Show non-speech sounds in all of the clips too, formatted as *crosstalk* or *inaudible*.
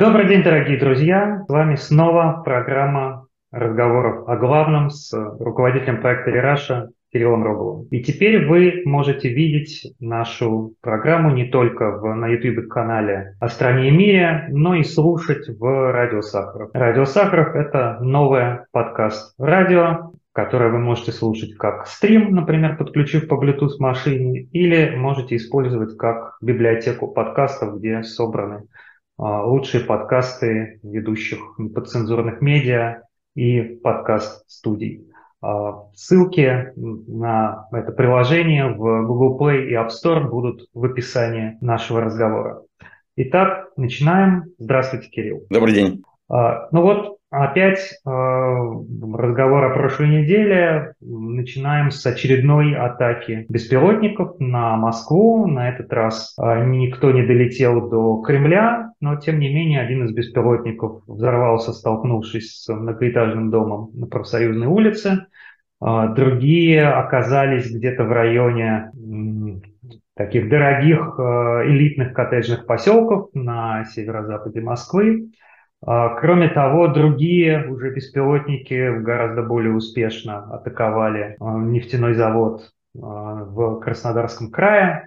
Добрый день, дорогие друзья! С вами снова программа разговоров о главном с руководителем проекта «Рераша» Кириллом Роговым. И теперь вы можете видеть нашу программу не только в, на YouTube-канале «О стране и мире», но и слушать в «Радио Сахаров». «Радио Сахаров» — это новое подкаст-радио, которое вы можете слушать как стрим, например, подключив по Bluetooth машине, или можете использовать как библиотеку подкастов, где собраны лучшие подкасты ведущих подцензурных медиа и подкаст-студий. А, ссылки на это приложение в Google Play и App Store будут в описании нашего разговора. Итак, начинаем. Здравствуйте, Кирилл. Добрый день. А, ну вот, опять разговор о прошлой неделе. Начинаем с очередной атаки беспилотников на Москву. На этот раз никто не долетел до Кремля, но тем не менее один из беспилотников взорвался, столкнувшись с многоэтажным домом на Профсоюзной улице. А, другие оказались где-то в районе таких дорогих а, элитных коттеджных поселков на северо-западе Москвы. А, кроме того, другие уже беспилотники гораздо более успешно атаковали нефтяной завод в Краснодарском крае.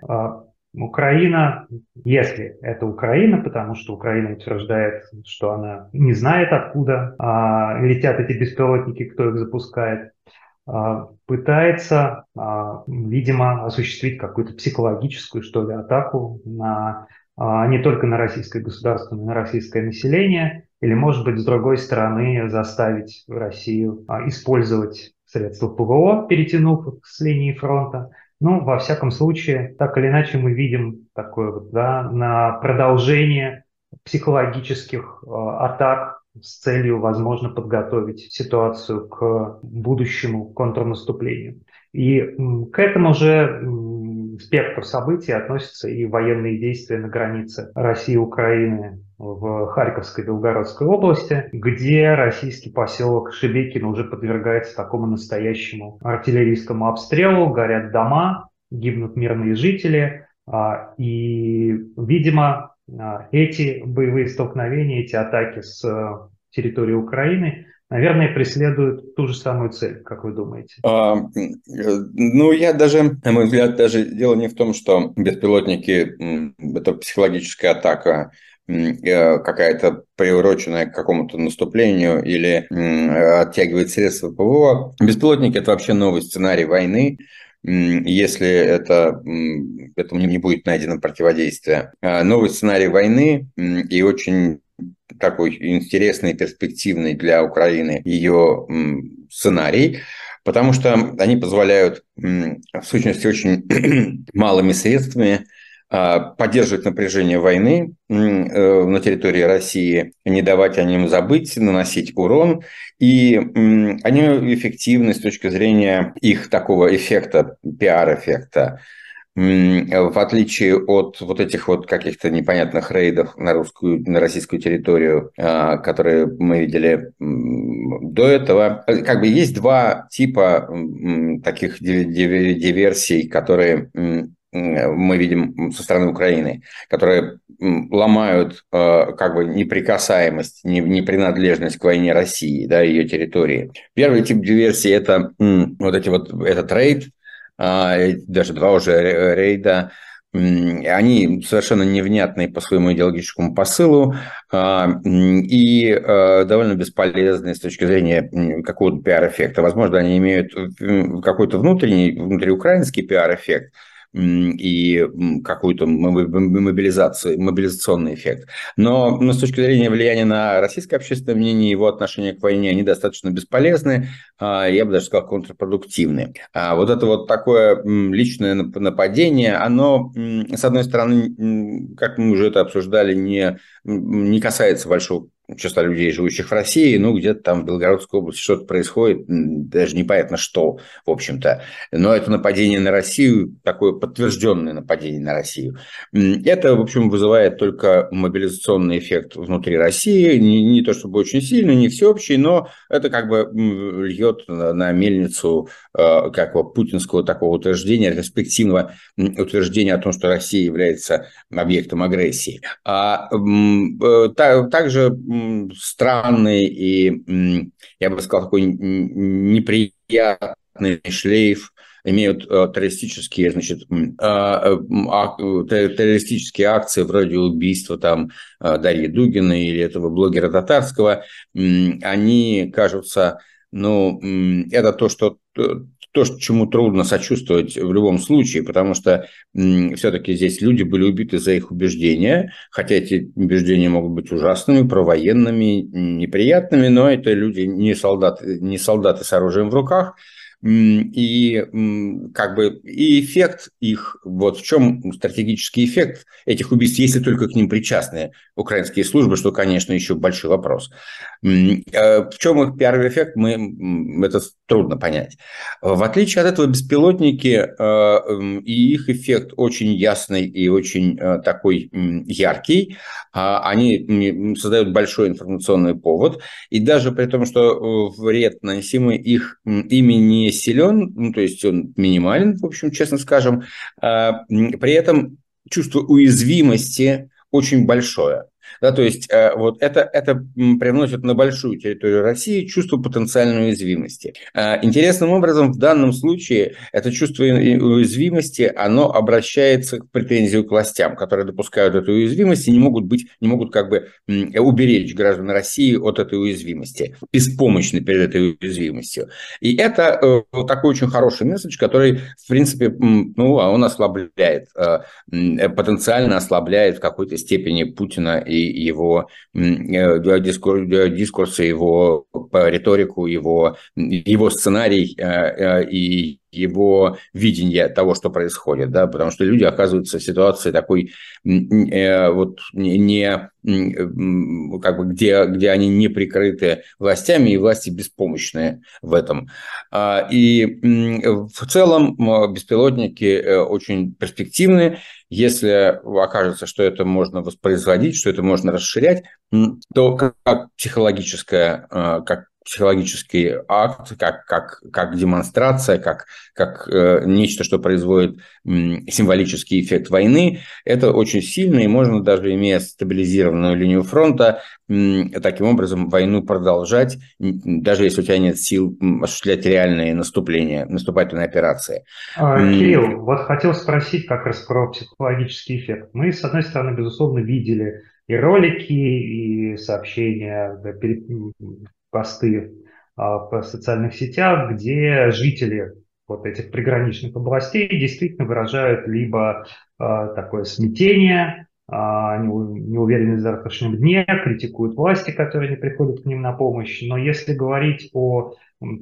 Украина, если это Украина, потому что Украина утверждает, что она не знает, откуда а, летят эти беспилотники, кто их запускает, а, пытается, а, видимо, осуществить какую-то психологическую, что ли, атаку на а, не только на российское государство, но и на российское население, или, может быть, с другой стороны, заставить Россию использовать средства ПВО, перетянув с линии фронта, ну, во всяком случае, так или иначе мы видим такое вот, да, на продолжение психологических э, атак с целью, возможно, подготовить ситуацию к будущему контрнаступлению. И к этому же спектр событий относятся и военные действия на границе России и Украины в Харьковской Белгородской области, где российский поселок Шебекин уже подвергается такому настоящему артиллерийскому обстрелу, горят дома, гибнут мирные жители, а, и, видимо, а, эти боевые столкновения, эти атаки с территории Украины наверное, преследуют ту же самую цель, как вы думаете? А, ну, я даже, на мой взгляд, даже дело не в том, что беспилотники – это психологическая атака, э, какая-то приуроченная к какому-то наступлению или оттягивает средства ПВО. Беспилотники – это вообще новый сценарий войны, если это, этому не будет найдено противодействие. А, новый сценарий войны и очень такой интересный, перспективный для Украины ее сценарий, потому что они позволяют, в сущности, очень *clears throat* малыми средствами а, поддерживать напряжение войны э, на территории России, не давать о нем забыть, наносить урон. И они эффективны с точки зрения их такого эффекта, пиар-эффекта в отличие от вот этих вот каких-то непонятных рейдов на русскую, на российскую территорию, а, которые мы видели до этого, как бы есть два типа таких диверсий, которые мы видим со стороны Украины, которые ломают а, как бы неприкасаемость, непринадлежность к войне России, да, ее территории. Первый тип диверсии – это вот эти вот, этот рейд, даже два уже рейда, они совершенно невнятные по своему идеологическому посылу а, и а, довольно бесполезные с точки зрения какого-то пиар-эффекта. Возможно, они имеют какой-то внутренний, внутриукраинский пиар-эффект – и какую-то мобилизацию, мобилизационный эффект. Но, но с точки зрения влияния на российское общественное мнение, его отношение к войне, они достаточно бесполезны, а, я бы даже сказал, контрпродуктивны. А вот это вот такое личное нападение, оно, с одной стороны, как мы уже это обсуждали, не, не касается большого числа людей, живущих в России, ну, где-то там в Белгородской области что-то происходит, даже непонятно что, в общем-то. Но это нападение на Россию, такое подтвержденное нападение на Россию. Это, в общем, вызывает только мобилизационный эффект внутри России, не, не то чтобы очень сильный, не всеобщий, но это как бы льет на мельницу э, как бы путинского такого утверждения, респективного утверждения о том, что Россия является объектом агрессии. А э, также странный и, я бы сказал, такой неприятный шлейф имеют э, террористические, значит, а, э, террористические акции вроде убийства там э, Дарьи Дугина или этого блогера татарского, они кажутся, ну, это то, что то, чему трудно сочувствовать в любом случае, потому что все-таки здесь люди были убиты за их убеждения, хотя эти убеждения могут быть ужасными, провоенными, неприятными, но это люди не солдаты, не солдаты с оружием в руках, и как бы и эффект их, вот в чем стратегический эффект этих убийств, если только к ним причастны украинские службы, что, конечно, еще большой вопрос. Э, в чем их первый эффект, мы, это трудно понять. В отличие от этого, беспилотники э, и их эффект очень ясный и очень э, такой яркий. А они создают большой информационный повод. И даже при том, что вред, наносимый их ими не силен, ну, то есть он минимален, в общем, честно скажем, а, при этом чувство уязвимости очень большое. Да, то есть э, вот это, это привносит на большую территорию России чувство потенциальной уязвимости. Э, интересным образом в данном случае это чувство уязвимости, оно обращается к претензию к властям, которые допускают эту уязвимость и не могут быть, не могут как бы уберечь граждан России от этой уязвимости, беспомощны перед этой уязвимостью. И это э, такой очень хороший месседж, который, в принципе, ну, а он ослабляет, потенциально ослабляет в какой-то степени Путина и его э, дискур, дискурсы, его риторику, его, его сценарий э, э, и его видение того, что происходит, да, потому что люди оказываются в ситуации такой э, вот не э, как бы где где они не прикрыты властями и власти беспомощные в этом. А, и в целом беспилотники очень перспективны. Если окажется, что это можно воспроизводить, что это можно расширять, то как психологическая, э, как психологический акт, как, как, как демонстрация, как, как э, нечто, что производит м, символический эффект войны. Это очень сильно, и можно даже, имея стабилизированную линию фронта, м, таким образом войну продолжать, даже если у тебя нет сил осуществлять реальные наступления, наступательные операции. А, Кирилл, вот хотел спросить как раз про психологический эффект. Мы, с одной стороны, безусловно, видели и ролики, и сообщения, да, посты а, в социальных сетях, где жители вот этих приграничных областей действительно выражают либо а, такое смятение, а, неуверенность в завтрашнем дне, критикуют власти, которые не приходят к ним на помощь. Но если говорить о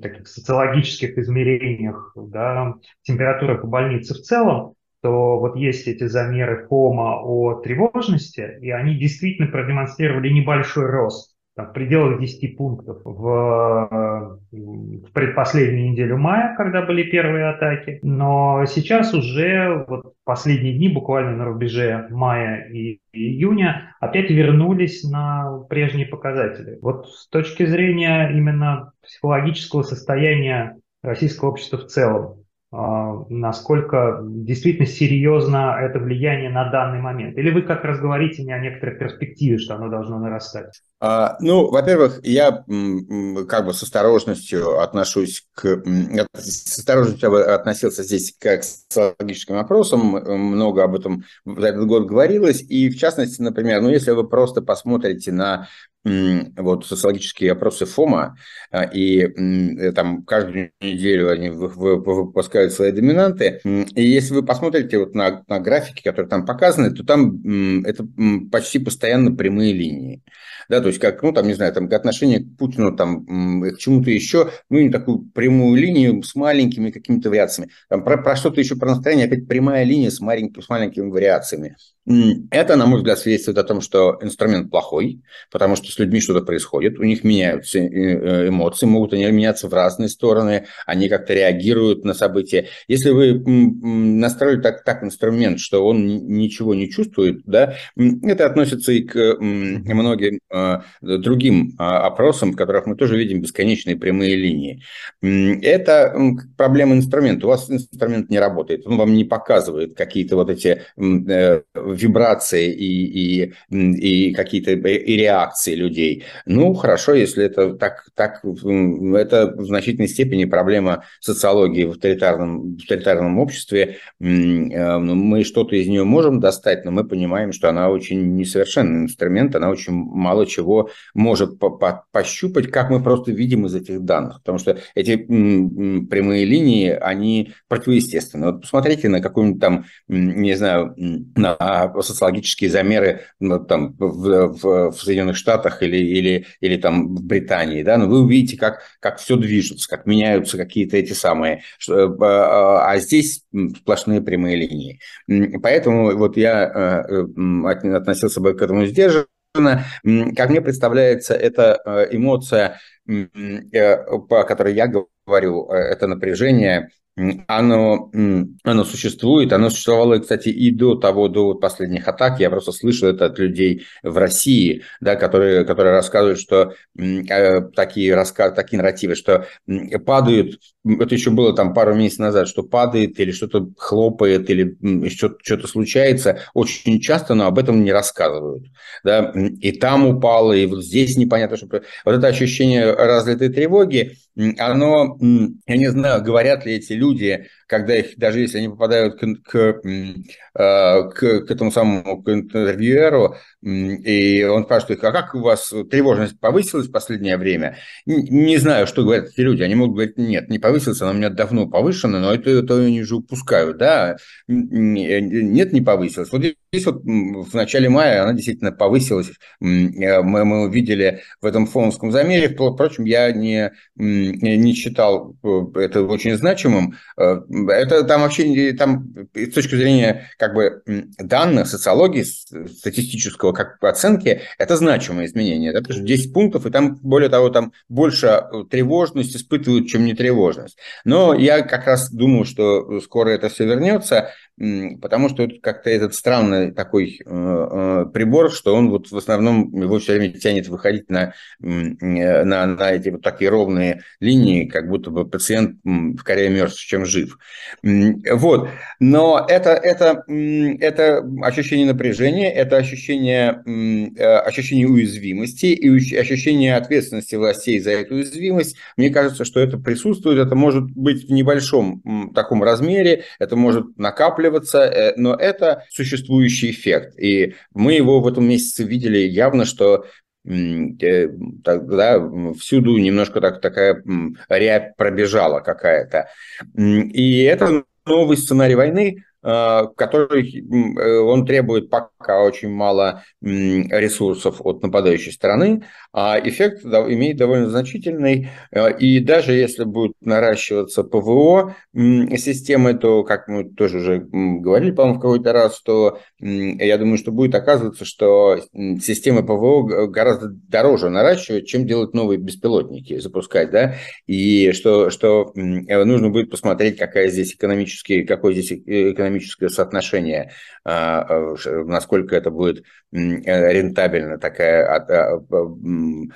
таких социологических измерениях, да, температурах в больнице в целом, то вот есть эти замеры ФОМа о тревожности, и они действительно продемонстрировали небольшой рост в пределах 10 пунктов в, в предпоследнюю неделю мая, когда были первые атаки. Но сейчас уже вот последние дни, буквально на рубеже мая и июня, опять вернулись на прежние показатели. Вот с точки зрения именно психологического состояния российского общества в целом, насколько действительно серьезно это влияние на данный момент? Или вы как раз говорите не о некоторой перспективе, что оно должно нарастать? А, ну, во-первых, я как бы с осторожностью отношусь к... С осторожностью относился здесь к социологическим опросам, много об этом за этот год говорилось, и в частности, например, ну, если вы просто посмотрите на вот социологические опросы ФОМа, а, и там каждую неделю они выпускают свои доминанты. И если вы посмотрите вот на, на графики, которые там показаны, то там это почти постоянно прямые линии. Да, то есть как, ну, там, не знаю, там, к отношению к Путину, там, к чему-то еще, ну, не такую прямую линию с маленькими какими-то вариациями. Там про, про что-то еще, про настроение, опять прямая линия с, маленькими, с маленькими вариациями. Это, на мой взгляд, свидетельствует о том, что инструмент плохой, потому что с людьми что-то происходит, у них меняются эмоции, могут они меняться в разные стороны, они как-то реагируют на события. Если вы настроили так, так инструмент, что он ничего не чувствует, да, это относится и к многим другим опросам, в которых мы тоже видим бесконечные прямые линии. Это проблема инструмента. У вас инструмент не работает, он вам не показывает какие-то вот эти э, вибрации и, и, и какие-то и реакции людей. Ну, хорошо, если это так, так это в значительной степени проблема социологии в авторитарном, в авторитарном обществе. Э, ну, мы что-то из нее можем достать, но мы понимаем, что она очень несовершенный инструмент, она очень мало чего может по -по пощупать, как мы просто видим из этих данных. Потому что эти прямые линии, они противоестественны. Вот посмотрите на какую-нибудь там, не знаю, на социологические замеры ну, там, в, в, в Соединенных Штатах или, или, или там в Британии, да, но вы увидите, как, как все движется, как меняются какие-то эти самые, что, а, а, здесь сплошные прямые линии. Поэтому вот я э, э, относился бы к этому сдержанно, как мне представляется, эта э, эмоция, по которой я говорю, это напряжение, оно, оно существует, оно существовало, кстати, и до того, до последних атак. Я просто слышал это от людей в России, да, которые, которые рассказывают, что э, такие, рассказ, такие нарративы, что падают, это еще было там пару месяцев назад, что падает или что-то хлопает, или что-то случается, очень часто, но об этом не рассказывают. Да? И там упало, и вот здесь непонятно, что... Вот это ощущение разлитой тревоги, оно, я не знаю, говорят ли эти люди, когда их, даже если они попадают к, к, а, к, к этому самому к интервьюеру, и он спрашивает, а как у вас тревожность повысилась в последнее время? Не знаю, что говорят эти люди. Они могут говорить, нет, не повысилась, она у меня давно повышена, но это, это они же упускают. Да, нет, не повысилась. Вот здесь вот в начале мая она действительно повысилась. Мы, мы увидели в этом фоновском замере. Впрочем, я не, не считал э, это очень значимым. Э, это там вообще там, с точки зрения как бы данных социологии, статистического как оценки, это значимое изменение. Потому что 10 пунктов, и там, более того, там больше э, тревожность испытывают, чем нетревожность. Но я как раз думаю, что скоро это все вернется, потому что это как-то этот странный такой э, э, прибор, что он вот в основном его все время тянет выходить на, на, на эти вот такие ровные линии, как будто бы пациент скорее мертв, чем жив. Вот. Но это, это, это ощущение напряжения, это ощущение, э, ощущение уязвимости и ощущение ответственности властей за эту уязвимость. Мне кажется, что это присутствует, это может быть в небольшом таком размере, это может накапливаться, э, но это существующий эффект. И мы его в этом месяце видели явно, что э, тогда всюду немножко так, такая рябь пробежала какая-то. И это новый сценарий войны, который э, он требует пока очень мало ресурсов от нападающей стороны, а эффект имеет довольно значительный. Э, и даже если будет наращиваться ПВО системы, то, как мы тоже уже говорили, по-моему, в какой-то раз, то я думаю, что будет оказываться, что системы ПВО гораздо дороже наращивать, чем делать новые беспилотники, запускать, да, и что, что нужно будет посмотреть, какая здесь экономический, какой здесь экономический экономическое соотношение, а, а, насколько это будет рентабельно, такое а,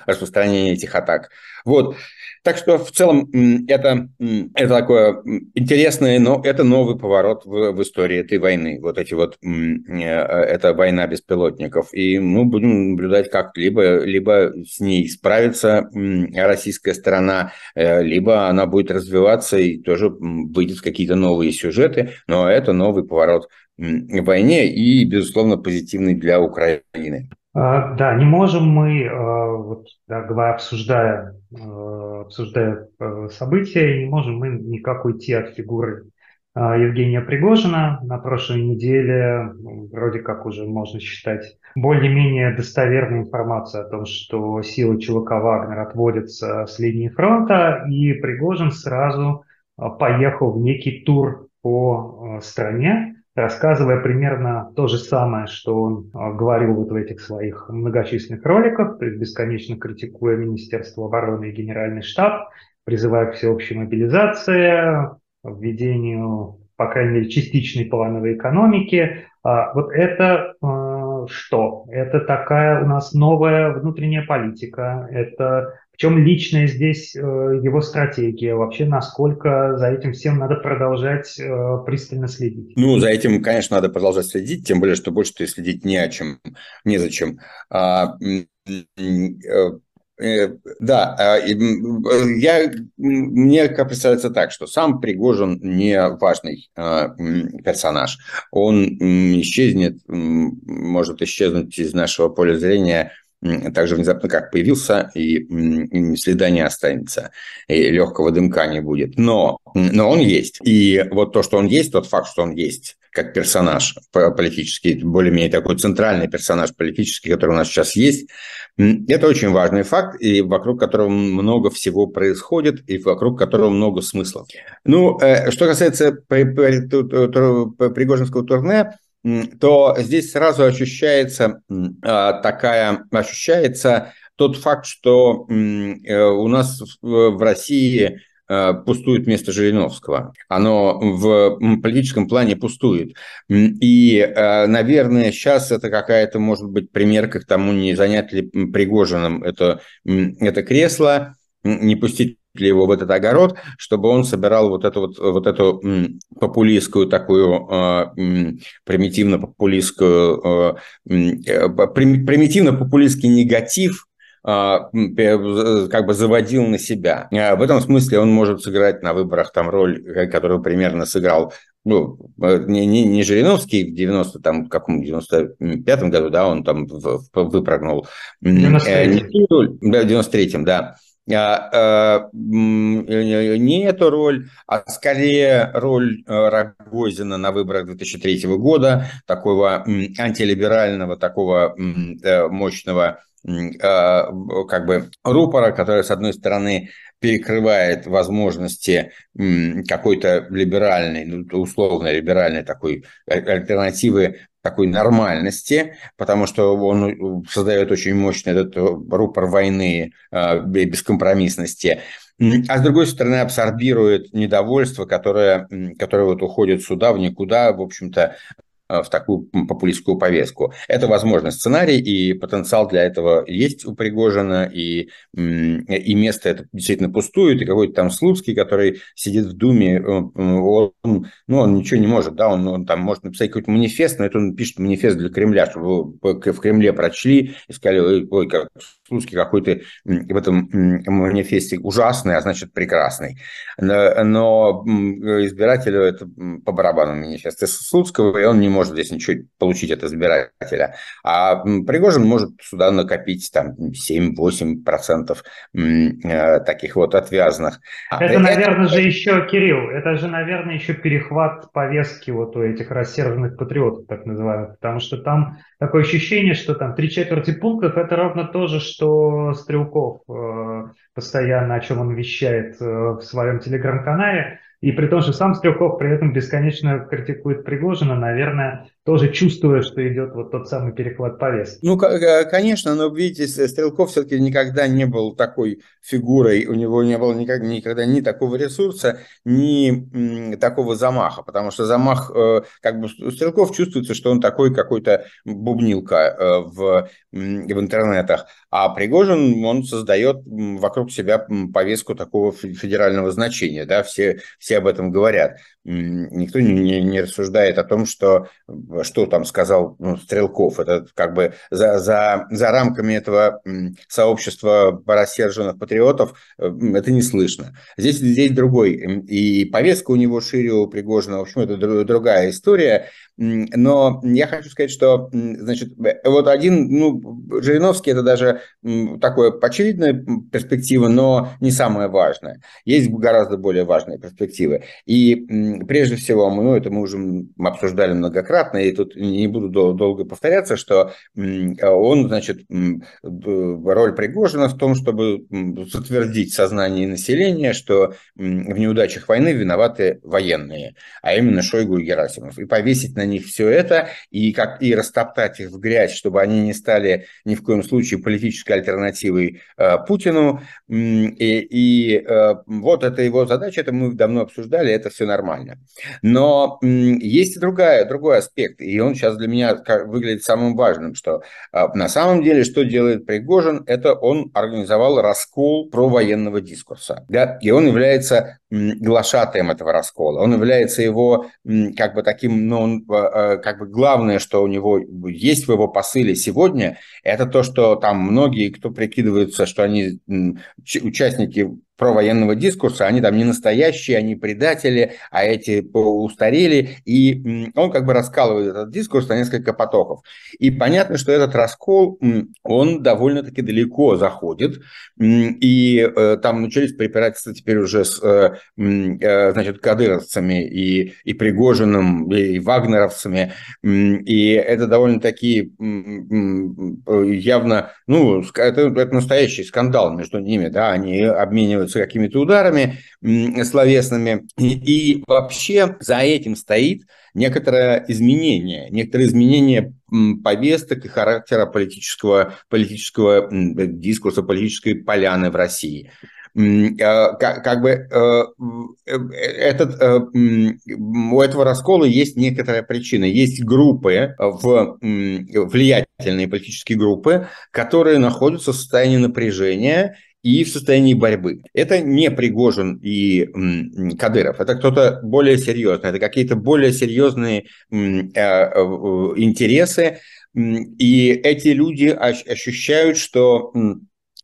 распространение этих атак. Вот. Так что в целом это, это такое интересное, но это новый поворот в, в истории этой войны. Вот эти вот, это война беспилотников. И мы будем наблюдать, как либо, либо с ней справится российская сторона, э, либо она будет развиваться и тоже выйдет в какие-то новые сюжеты. Но это новый поворот в войне и, безусловно, позитивный для Украины. А, да, не можем мы, а, вот, да, обсуждая, а, обсуждая события, не можем мы никак уйти от фигуры Евгения Пригожина. На прошлой неделе ну, вроде как уже можно считать более-менее достоверной информацию о том, что силы ЧВК «Вагнер» отводятся с линии фронта, и Пригожин сразу поехал в некий тур по стране, рассказывая примерно то же самое, что он а, говорил вот в этих своих многочисленных роликах, то есть бесконечно критикуя Министерство обороны и Генеральный штаб, призывая к всеобщей мобилизации, введению, по крайней мере, частичной плановой экономики. А, вот это а, что? Это такая у нас новая внутренняя политика, это чем личная здесь э, его стратегия? Вообще, насколько за этим всем надо продолжать э, пристально следить? Ну, за этим, конечно, надо продолжать следить, тем более, что больше-то следить не о чем, незачем. А, э, да, а, я, мне представляется так, что сам Пригожин не важный персонаж. Он исчезнет, может исчезнуть из нашего поля зрения – так же внезапно как появился, и следа не останется, и легкого дымка не будет. Но, но он есть. И вот то, что он есть, тот факт, что он есть, как персонаж политический, более-менее такой центральный персонаж политический, который у нас сейчас есть, это очень важный факт, и вокруг которого много всего происходит, и вокруг которого много смысла. Ну, э, что касается Пригожинского турне, то здесь сразу ощущается а, такая, ощущается тот факт, что э, у нас в России э, пустует место Жириновского. Оно в политическом плане пустует. И, э, наверное, сейчас это какая-то, может быть, примерка к тому, не занять ли Пригожиным это, это кресло, не пустить ли его в этот огород, чтобы он собирал вот эту вот, вот эту популистскую такую а, примитивно-популистскую э, примитивно-популистский негатив а, как бы заводил на себя. А в этом смысле он может сыграть на выборах там роль, э, которую примерно сыграл ну, э, не, не, не Жириновский в 90 там, каком 95-м году, да, он там в, в, выпрыгнул. 93-м. Да, в 93-м, да. А, а, не эту роль, а скорее роль э, Рогозина на выборах 2003 года, такого антилиберального, такого э, мощного а, как бы рупора, который, с одной стороны, перекрывает возможности какой-то либеральной, ну, условно либеральной такой альтернативы такой нормальности, потому что он э, создает очень мощный этот э, рупор войны, э, бескомпромиссности. А с другой стороны, абсорбирует недовольство, которое, которое вот уходит сюда, в никуда, в общем-то, в такую популистскую повестку. Это возможный сценарий, и потенциал для этого есть у Пригожина, и, и место это действительно пустует, и какой-то там Слуцкий, который сидит в Думе, э, он, ну, он ничего не может, да, он, он там может написать какой-то манифест, но это он пишет манифест для Кремля, чтобы в Кремле прочли и сказали, ой, как Слуцкий какой-то в этом манифесте ужасный, а значит прекрасный. Но, избирателю это по барабану манифест Слуцкого, и он не может здесь ничего получить от избирателя. А Пригожин может сюда накопить там 7-8% э, таких вот отвязанных. А это, это, наверное, же еще, Кирилл, это же, наверное, еще перехват повестки вот у этих рассерженных патриотов, так называемых, потому что там такое ощущение, что там три четверти пунктов это ровно то же, что Стрелков э, постоянно, о чем он вещает э, в своем телеграм-канале, и при том, что сам Стрелков при этом бесконечно критикует Пригожина, наверное, тоже чувствуя, что идет вот тот самый перехват повестки. Ну, конечно, но видите, Стрелков все-таки никогда не был такой фигурой, у него не было никогда, никогда ни такого ресурса, ни такого замаха, потому что замах, э, как бы у Стрелков чувствуется, что он такой какой-то бубнилка э, в, в интернетах, а Пригожин, он создает вокруг себя повестку такого федерального значения, да, все, все об этом говорят. Никто не, не рассуждает о том, что, что там сказал ну, Стрелков. Это как бы за, за, за рамками этого сообщества рассерженных патриотов э, это не слышно. Здесь, здесь другой. И повестка у него шире, у Пригожина. В общем, это другая история. Но я хочу сказать, что, значит, вот один, ну, Жириновский это даже такое очевидная перспектива, но не самая важная. Есть гораздо более важные перспективы. И прежде всего, ну, это мы уже обсуждали многократно, и тут не буду долго повторяться, что он, значит, роль Пригожина в том, чтобы затвердить сознание населения, что в неудачах войны виноваты военные, а именно Шойгу и Герасимов, и повесить на них все это, и, как, и растоптать их в грязь, чтобы они не стали ни в коем случае политической альтернативой э, Путину, и, и э, вот это его задача, это мы давно обсуждали, это все нормально. Но есть и другая, другой аспект, и он сейчас для меня выглядит самым важным, что а, на самом деле, что делает Пригожин, это он организовал раскол провоенного дискурса. Да? И он является глашатаем этого раскола. Он является его как бы таким, ну, он, а, а, как бы главное, что у него есть в его посыле сегодня, это то, что там многие, кто прикидываются, что они участники провоенного дискурса, они там не настоящие, они предатели, а эти устарели, и он как бы раскалывает этот дискурс на несколько потоков. И понятно, что этот раскол, он довольно-таки далеко заходит, и э, там начались препирательства теперь уже с, э, э, значит, кадыровцами и, и Пригожиным, и вагнеровцами, и это довольно-таки явно, ну, это, это настоящий скандал между ними, да, они обмениваются обмениваются какими-то ударами словесными. И, и вообще за этим стоит некоторое изменение, некоторые изменения повесток и характера политического, политического дискурса, политической поляны в России как, как бы э, э, этот, э, у этого раскола есть некоторая причина. Есть группы, в, влиятельные политические группы, которые находятся в состоянии напряжения и в состоянии борьбы. Это не Пригожин и Кадыров, это кто-то более серьезный, это какие-то более серьезные э, э, интересы, и эти люди ощущают, что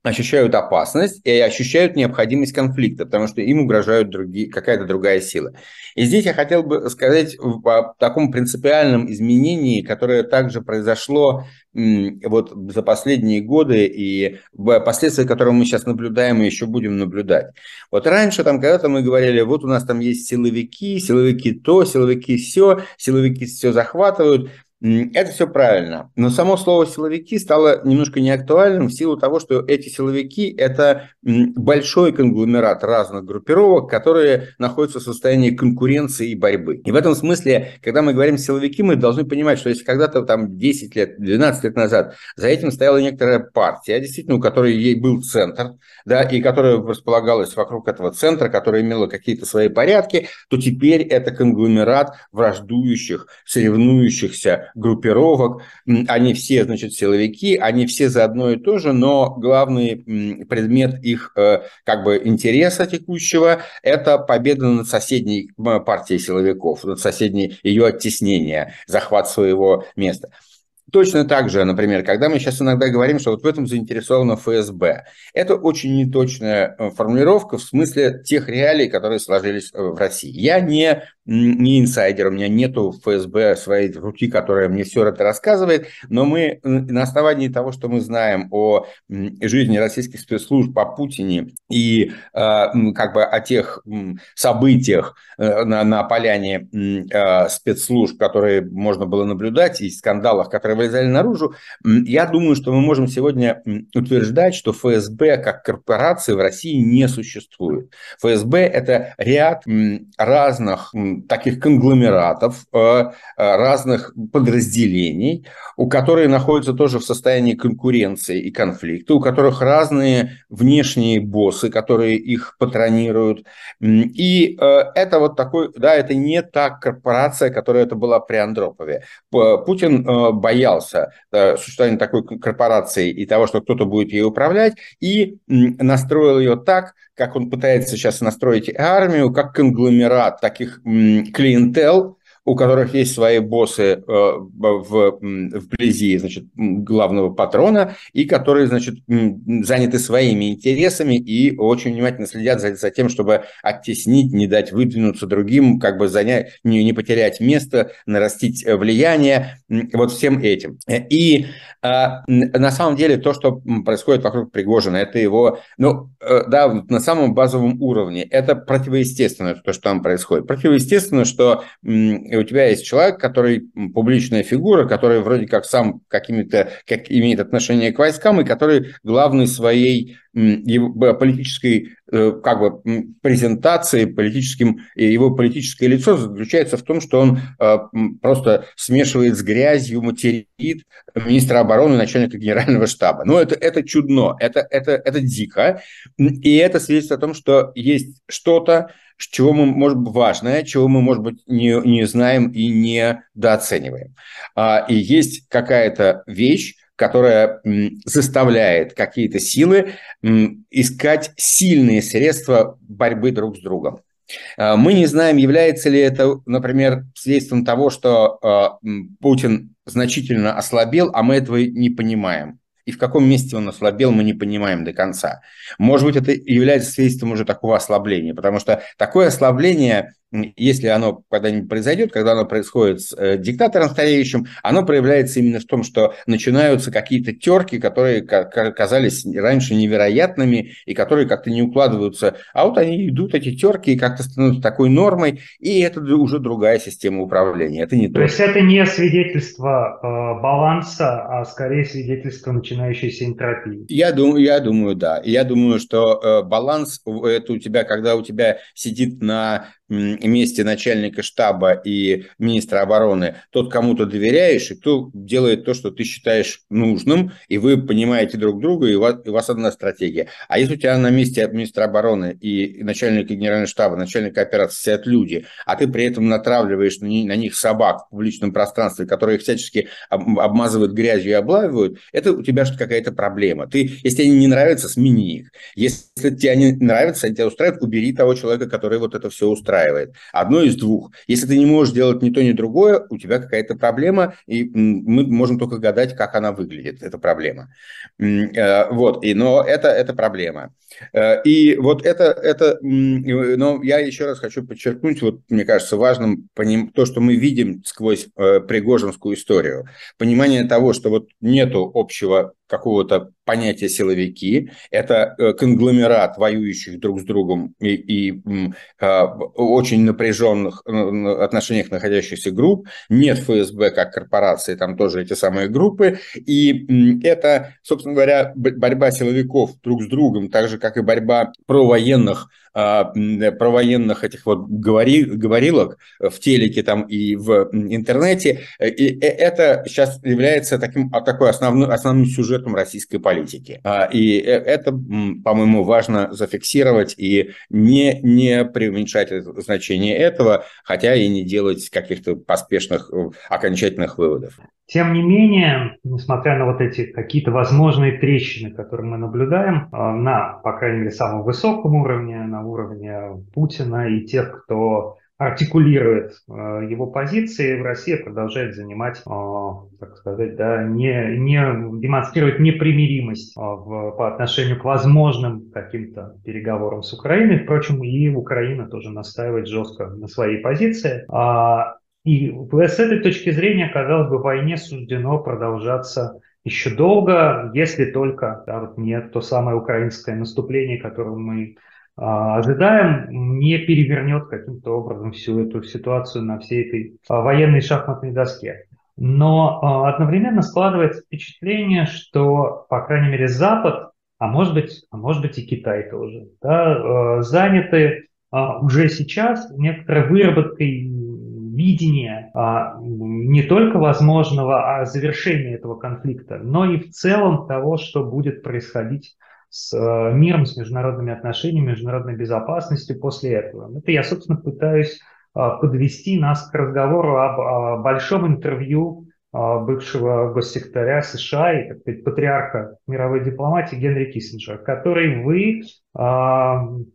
ощущают опасность и ощущают необходимость конфликта, потому что им угрожают другие, какая-то другая сила. И здесь я хотел бы сказать о таком принципиальном изменении, которое также произошло вот за последние годы и последствия, которые мы сейчас наблюдаем и еще будем наблюдать. Вот раньше там когда-то мы говорили, вот у нас там есть силовики, силовики то, силовики все, силовики все захватывают. Это все правильно. Но само слово «силовики» стало немножко неактуальным в силу того, что эти силовики – это большой конгломерат разных группировок, которые находятся в состоянии конкуренции и борьбы. И в этом смысле, когда мы говорим «силовики», мы должны понимать, что если когда-то там 10 лет, 12 лет назад за этим стояла некоторая партия, действительно, у которой ей был центр, да, и которая располагалась вокруг этого центра, которая имела какие-то свои порядки, то теперь это конгломерат враждующих, соревнующихся группировок, они все, значит, силовики, они все за одно и то же, но главный предмет их э, как бы интереса текущего – это победа над соседней партией силовиков, над соседней ее оттеснение, захват своего места. Точно так же, например, когда мы сейчас иногда говорим, что вот в этом заинтересовано ФСБ, это очень неточная э, формулировка в смысле тех реалий, которые сложились э, в России. Я не не инсайдер, у меня нету ФСБ своей руки, которая мне все это рассказывает, но мы на основании того, что мы знаем о жизни российских спецслужб по Путине и а, как бы о тех событиях э, на, на поляне а, спецслужб, которые можно было наблюдать, и скандалах, которые вылезали наружу, я думаю, что мы можем сегодня утверждать, что ФСБ как корпорации в России не существует. ФСБ – это ряд разных таких конгломератов, э, э, разных подразделений, у которых находятся тоже в состоянии конкуренции и конфликта, у которых разные внешние боссы, которые их патронируют. И э, это вот такой, да, это не та корпорация, которая это была при Андропове. Путин боялся существования такой корпорации и того, что кто-то будет ей управлять, и настроил ее так, как он пытается сейчас настроить армию, как конгломерат таких клиентел, у которых есть свои боссы э, в, вблизи, значит, главного патрона, и которые, значит, заняты своими интересами и очень внимательно следят за, за тем, чтобы оттеснить, не дать выдвинуться другим, как бы занять, не, не потерять место, нарастить э, влияние, вот всем этим. И а, на самом деле то, что происходит вокруг Пригожина, это его, ну, э, да, на самом базовом уровне, это противоестественно, то, что там происходит. Противоестественно, что у тебя есть человек, который публичная фигура, который вроде как сам какими-то, как имеет отношение к войскам, и который главный своей политической э, как бы презентации, политическим, его политическое лицо заключается в том, что он э, просто смешивает с грязью, материт министра обороны, начальника генерального штаба. Ну, это, это чудно, это, это, это дико, и это свидетельствует о том, что есть что-то, чего мы, может быть, важное, чего мы, может быть, не, не знаем и не недооцениваем. А, и есть какая-то вещь, которая заставляет какие-то силы искать сильные средства борьбы друг с другом. А, мы не знаем, является ли это, например, следствием того, что а, Путин значительно ослабел, а мы этого не понимаем. И в каком месте он ослабел, мы не понимаем до конца. Может быть, это является следствием уже такого ослабления, потому что такое ослабление если оно когда-нибудь произойдет, когда оно происходит с э, диктатором стареющим, оно проявляется именно в том, что начинаются какие-то терки, которые казались раньше невероятными и которые как-то не укладываются. А вот они идут, эти терки, и как-то становятся такой нормой, и это уже другая система управления. Это не то. То есть это не свидетельство э, баланса, а скорее свидетельство начинающейся энтропии. Я думаю, я думаю, да. Я думаю, что э, баланс это у тебя, когда у тебя сидит на месте начальника штаба и министра обороны тот, кому ты доверяешь, и кто делает то, что ты считаешь нужным, и вы понимаете друг друга, и у вас, и у вас одна стратегия. А если у тебя на месте министра обороны и начальника генерального штаба, начальника операции сидят люди, а ты при этом натравливаешь на, на них собак в публичном пространстве, которые их всячески обмазывают грязью и облавивают, это у тебя что какая-то проблема. Ты, если они не нравятся, смени их. Если тебе они нравятся, они тебя устраивают, убери того человека, который вот это все устраивает устраивает. Одно из двух. Если ты не можешь делать ни то, ни другое, у тебя какая-то проблема, и мы можем только гадать, как она выглядит, эта проблема. Э, вот, и, но это, это проблема. Э, и вот это, это, но я еще раз хочу подчеркнуть, вот мне кажется важным то, что мы видим сквозь э, Пригожинскую историю. Понимание того, что вот нету общего какого-то понятия силовики. Это э, конгломерат воюющих друг с другом и, и э, очень напряженных отношениях находящихся групп. Нет ФСБ как корпорации, там тоже эти самые группы. И это, собственно говоря, борьба силовиков друг с другом, так же, как и борьба провоенных а, про военных этих вот говори, говорилок в телеке там и в интернете. И э, это сейчас является таким, а, такой основным, основным сюжетом российской политики. А, и э, это, по-моему, важно зафиксировать и не, не преуменьшать значение этого, хотя и не делать каких-то поспешных э, окончательных выводов. Тем не менее, несмотря на вот эти какие-то возможные трещины, которые мы наблюдаем э, на, по крайней мере, самом высоком уровне, на уровне Путина и тех, кто артикулирует э, его позиции, в России продолжает занимать, э, так сказать, да, не, не демонстрировать непримиримость в, по отношению к возможным каким-то переговорам с Украиной. Впрочем, и Украина тоже настаивает жестко на своей позиции. А, и с этой точки зрения, казалось бы, войне суждено продолжаться еще долго, если только да, вот нет то самое украинское наступление, которое мы ожидаем, не перевернет каким-то образом всю эту ситуацию на всей этой а, военной шахматной доске. Но а, одновременно складывается впечатление, что, по крайней мере, Запад, а может быть, а может быть и Китай тоже, да, а, заняты а, уже сейчас некоторой выработкой видение а, не только возможного а завершения этого конфликта, но и в целом того, что будет происходить с а, миром, с международными отношениями, международной безопасностью после этого. Это я, собственно, пытаюсь а, подвести нас к разговору об, большом интервью а, бывшего госсекретаря США и, так сказать, патриарха мировой дипломатии Генри Киссинджера, который вы э,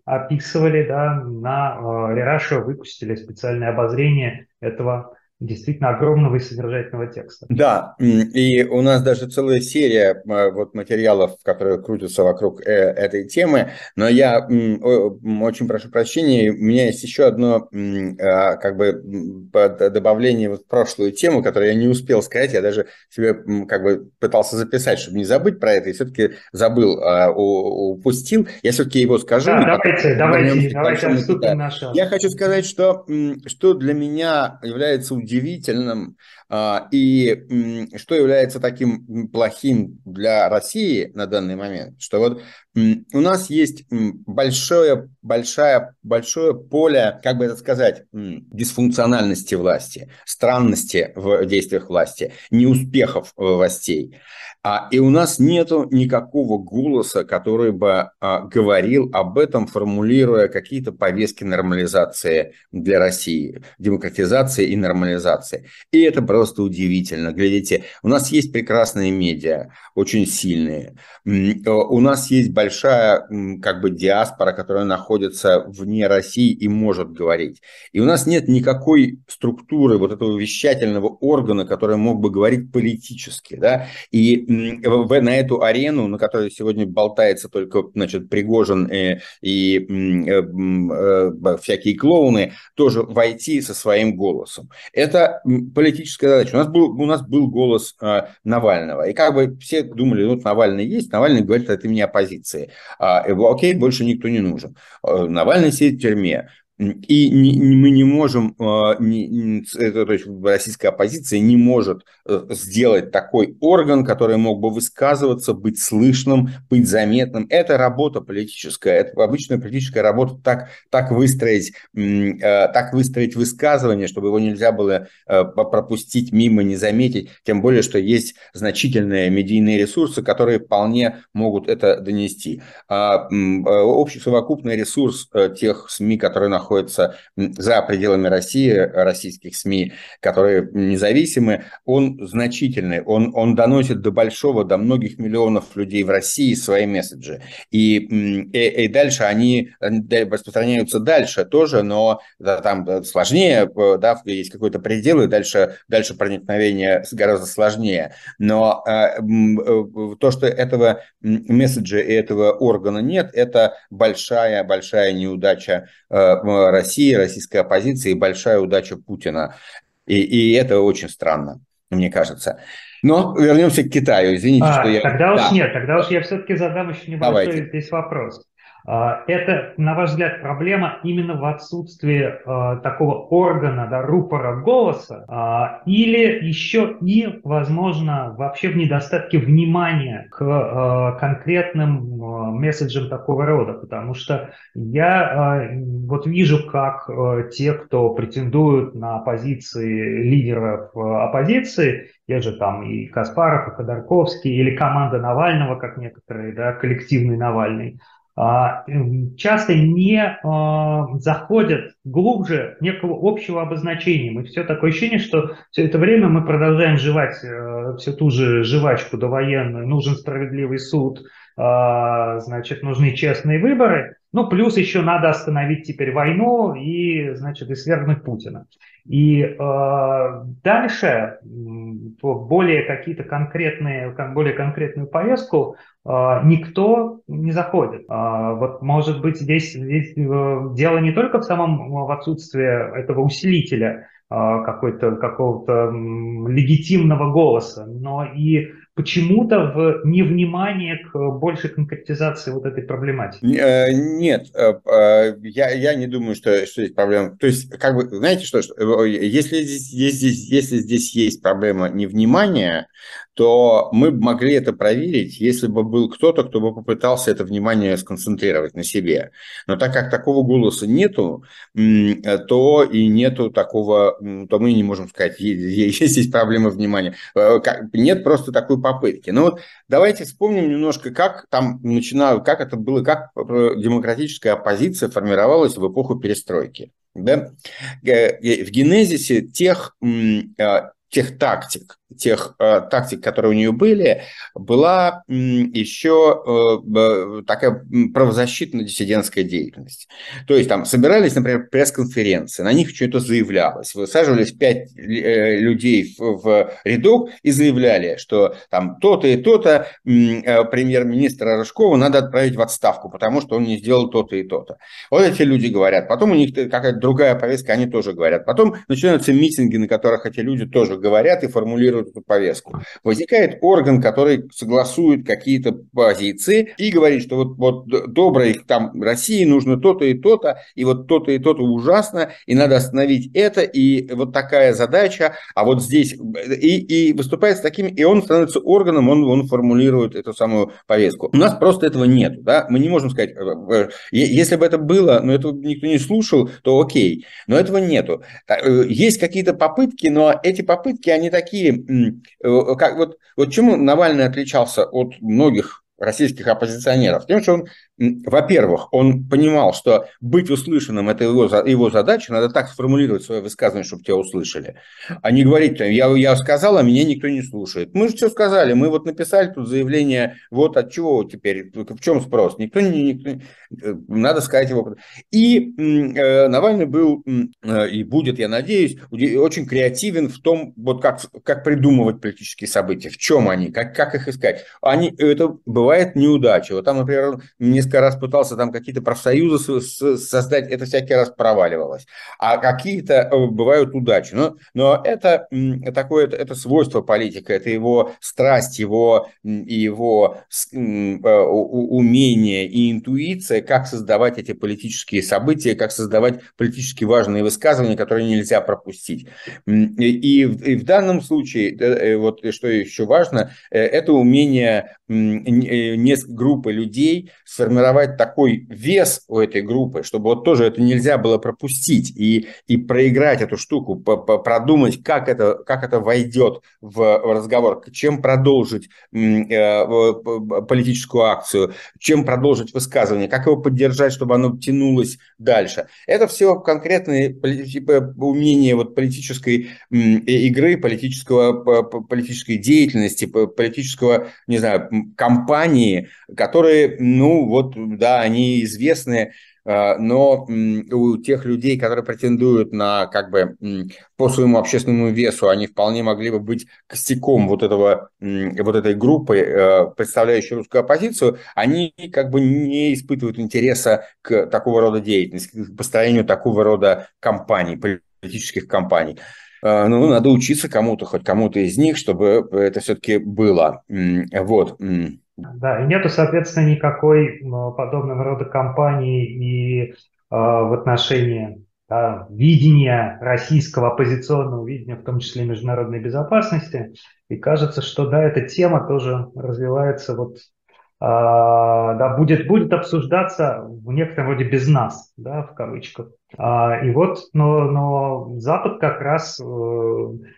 описывали да, на э, Russia, выпустили специальное обозрение этого действительно огромного и содержательного текста. Да, и у нас даже целая серия вот материалов, которые крутятся вокруг э, этой темы, но я очень прошу прощения, у меня есть еще одно а, как бы добавление в прошлую тему, которую я не успел сказать, я даже себе как бы пытался записать, чтобы не забыть про это, и все-таки забыл, а, упустил, я все-таки его скажу. Да, давайте, давайте, давайте отступим на шаг. Я хочу сказать, что, что для меня является удивительным и что является таким плохим для России на данный момент, что вот у нас есть большое, большое, большое поле, как бы это сказать, дисфункциональности власти, странности в действиях власти, неуспехов властей. А, и у нас нет никакого голоса, который бы а, говорил об этом, формулируя какие-то повестки нормализации для России, демократизации и нормализации. И это просто удивительно. Глядите, у нас есть прекрасные медиа, очень сильные. У нас есть большая как бы диаспора, которая находится вне России и может говорить. И у нас нет никакой структуры вот этого вещательного органа, который мог бы говорить политически. Да? И на эту арену, на которой сегодня болтается только значит, Пригожин и, и э, э, всякие клоуны, тоже войти со своим голосом. Это политическая задача. У нас был, у нас был голос э, Навального. И как бы все думали, вот Навальный есть, Навальный говорит от имени оппозиции. А, окей, больше никто не нужен. Э, Навальный сидит в тюрьме. И не, не, мы не можем, а, не, это, то есть российская оппозиция не может э, сделать такой орган, который мог бы высказываться, быть слышным, быть заметным. Это работа политическая, это обычная политическая работа, так, так, выстроить, э, так выстроить высказывание, чтобы его нельзя было э, пропустить мимо, не заметить, тем более, что есть значительные медийные ресурсы, которые вполне могут это донести. А, общий совокупный ресурс тех СМИ, которые находятся находятся за пределами России, российских СМИ, которые независимы, он значительный, он, он доносит до большого, до многих миллионов людей в России свои месседжи. И, и, и дальше они распространяются дальше тоже, но да, там сложнее, да, есть какой-то предел, и дальше, дальше проникновение гораздо сложнее. Но э, то, что этого месседжа и этого органа нет, это большая-большая неудача э, России, российской оппозиции и большая удача Путина. И, и это очень странно, мне кажется. Но вернемся к Китаю. Извините, а, что я... Тогда уж да. нет, тогда уж я все-таки задам еще небольшой Давайте. здесь вопрос. А, это, на ваш взгляд, проблема именно в отсутствии э, такого органа, да, рупора голоса, э, или еще и, возможно, вообще в недостатке внимания к э, конкретным э, месседжам такого рода, потому что я вот вижу, как те, кто претендуют на позиции лидеров оппозиции, те же там и Каспаров, и Ходорковский, или команда Навального, как некоторые, да, коллективный Навальный, а, часто не а, заходят глубже некого общего обозначения. Мы все такое ощущение, что все это время мы продолжаем жевать э, всю ту же жвачку довоенную. Нужен справедливый суд, а, значит, нужны честные выборы. Ну, плюс еще надо остановить теперь войну и, значит, и свергнуть Путина. И э, дальше более какие-то конкретные, более конкретную повестку э, никто не заходит. Э, вот может быть здесь, здесь э, дело не только в самом в отсутствии этого усилителя э, какой-то какого-то легитимного голоса, но и почему-то в невнимание к большей конкретизации вот этой проблематики? Э, нет, э, э, я, я не думаю, что, что есть проблема. То есть, как бы, знаете что, если здесь, если, здесь есть проблема невнимания, то мы бы могли это проверить, если бы был кто-то, кто бы попытался это внимание сконцентрировать на себе. Но так как такого голоса нету, то и нету такого, то мы не можем сказать, есть здесь проблема внимания. Нет просто такой попытки. Но вот давайте вспомним немножко, как там начинало, как это было, как демократическая оппозиция формировалась в эпоху перестройки. Да? Э, в генезисе тех, тех тактик, тех э, тактик, которые у нее были, была еще э, такая правозащитно-диссидентская деятельность. То есть там собирались, например, пресс-конференции, на них что-то заявлялось. Высаживались пять э, людей в, в рядок и заявляли, что там то-то и то-то э, премьер-министра Рожкова надо отправить в отставку, потому что он не сделал то-то и то-то. Вот эти люди говорят. Потом у них какая-то другая повестка, они тоже говорят. Потом начинаются митинги, на которых эти люди тоже говорят и формулируют формулирует эту повестку. Возникает орган, который согласует какие-то позиции и говорит, что вот, вот доброй там России нужно то-то и то-то, и вот то-то и то-то ужасно, и надо остановить это, и вот такая задача, а вот здесь, и, и выступает с таким, и он становится органом, он, он формулирует эту самую повестку. У нас просто этого нет, да, мы не можем сказать, э, э, если бы это было, но этого никто не слушал, то окей, но этого нету. Э, есть какие-то попытки, но эти попытки, они такие как, вот, вот чему Навальный отличался от многих российских оппозиционеров? Тем, что он во-первых, он понимал, что быть услышанным – это его, его задача, надо так сформулировать свое высказывание, чтобы тебя услышали, а не говорить, я, я сказал, а меня никто не слушает. Мы же все сказали, мы вот написали тут заявление, вот от чего теперь, в чем спрос? Никто не, никто, э, надо сказать его. И э, Навальный был э, и будет, я надеюсь, очень креативен в том, вот как, как придумывать политические события, в чем они, как, как их искать. Они, это бывает неудача. Вот там, например, мне несколько раз пытался там какие-то профсоюзы создать, это всякий раз проваливалось. А какие-то э, бывают удачи. Но, но это такое, это, это свойство политика, это его страсть, его, его э, умение и интуиция, как создавать эти политические события, как создавать политически важные высказывания, которые нельзя пропустить. И, и в данном случае, э, вот что еще важно, это умение группы людей сформировать сформировать такой вес у этой группы, чтобы вот тоже это нельзя было пропустить и, и проиграть эту штуку, продумать, как это, как это войдет в разговор, чем продолжить э, политическую акцию, чем продолжить высказывание, как его поддержать, чтобы оно тянулось дальше. Это все конкретные типа, умения вот политической игры, политического, политической деятельности, политического, не знаю, кампании, которые, ну, вот вот, да, они известны, э, но у тех людей, которые претендуют на, как бы, по своему общественному весу, они вполне могли бы быть костяком вот, этого, вот этой группы, э, представляющей русскую оппозицию, они как бы не испытывают интереса к такого рода деятельности, к построению такого рода кампаний, политических кампаний. Э, ну, надо учиться кому-то, хоть кому-то из них, чтобы это все-таки было. Вот. Да, и нету, соответственно, никакой подобного рода кампании и э, в отношении да, видения российского оппозиционного видения, в том числе международной безопасности. И кажется, что да, эта тема тоже развивается вот да, будет, будет обсуждаться в некотором роде без нас, да, в кавычках. А, и вот, но, но Запад как раз э,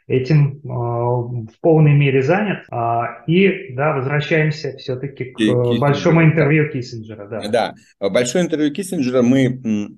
этим э, в полной мере занят. А, и, да, возвращаемся все-таки к Киссинджер. большому интервью Киссинджера. Да. да, большое интервью Киссинджера мы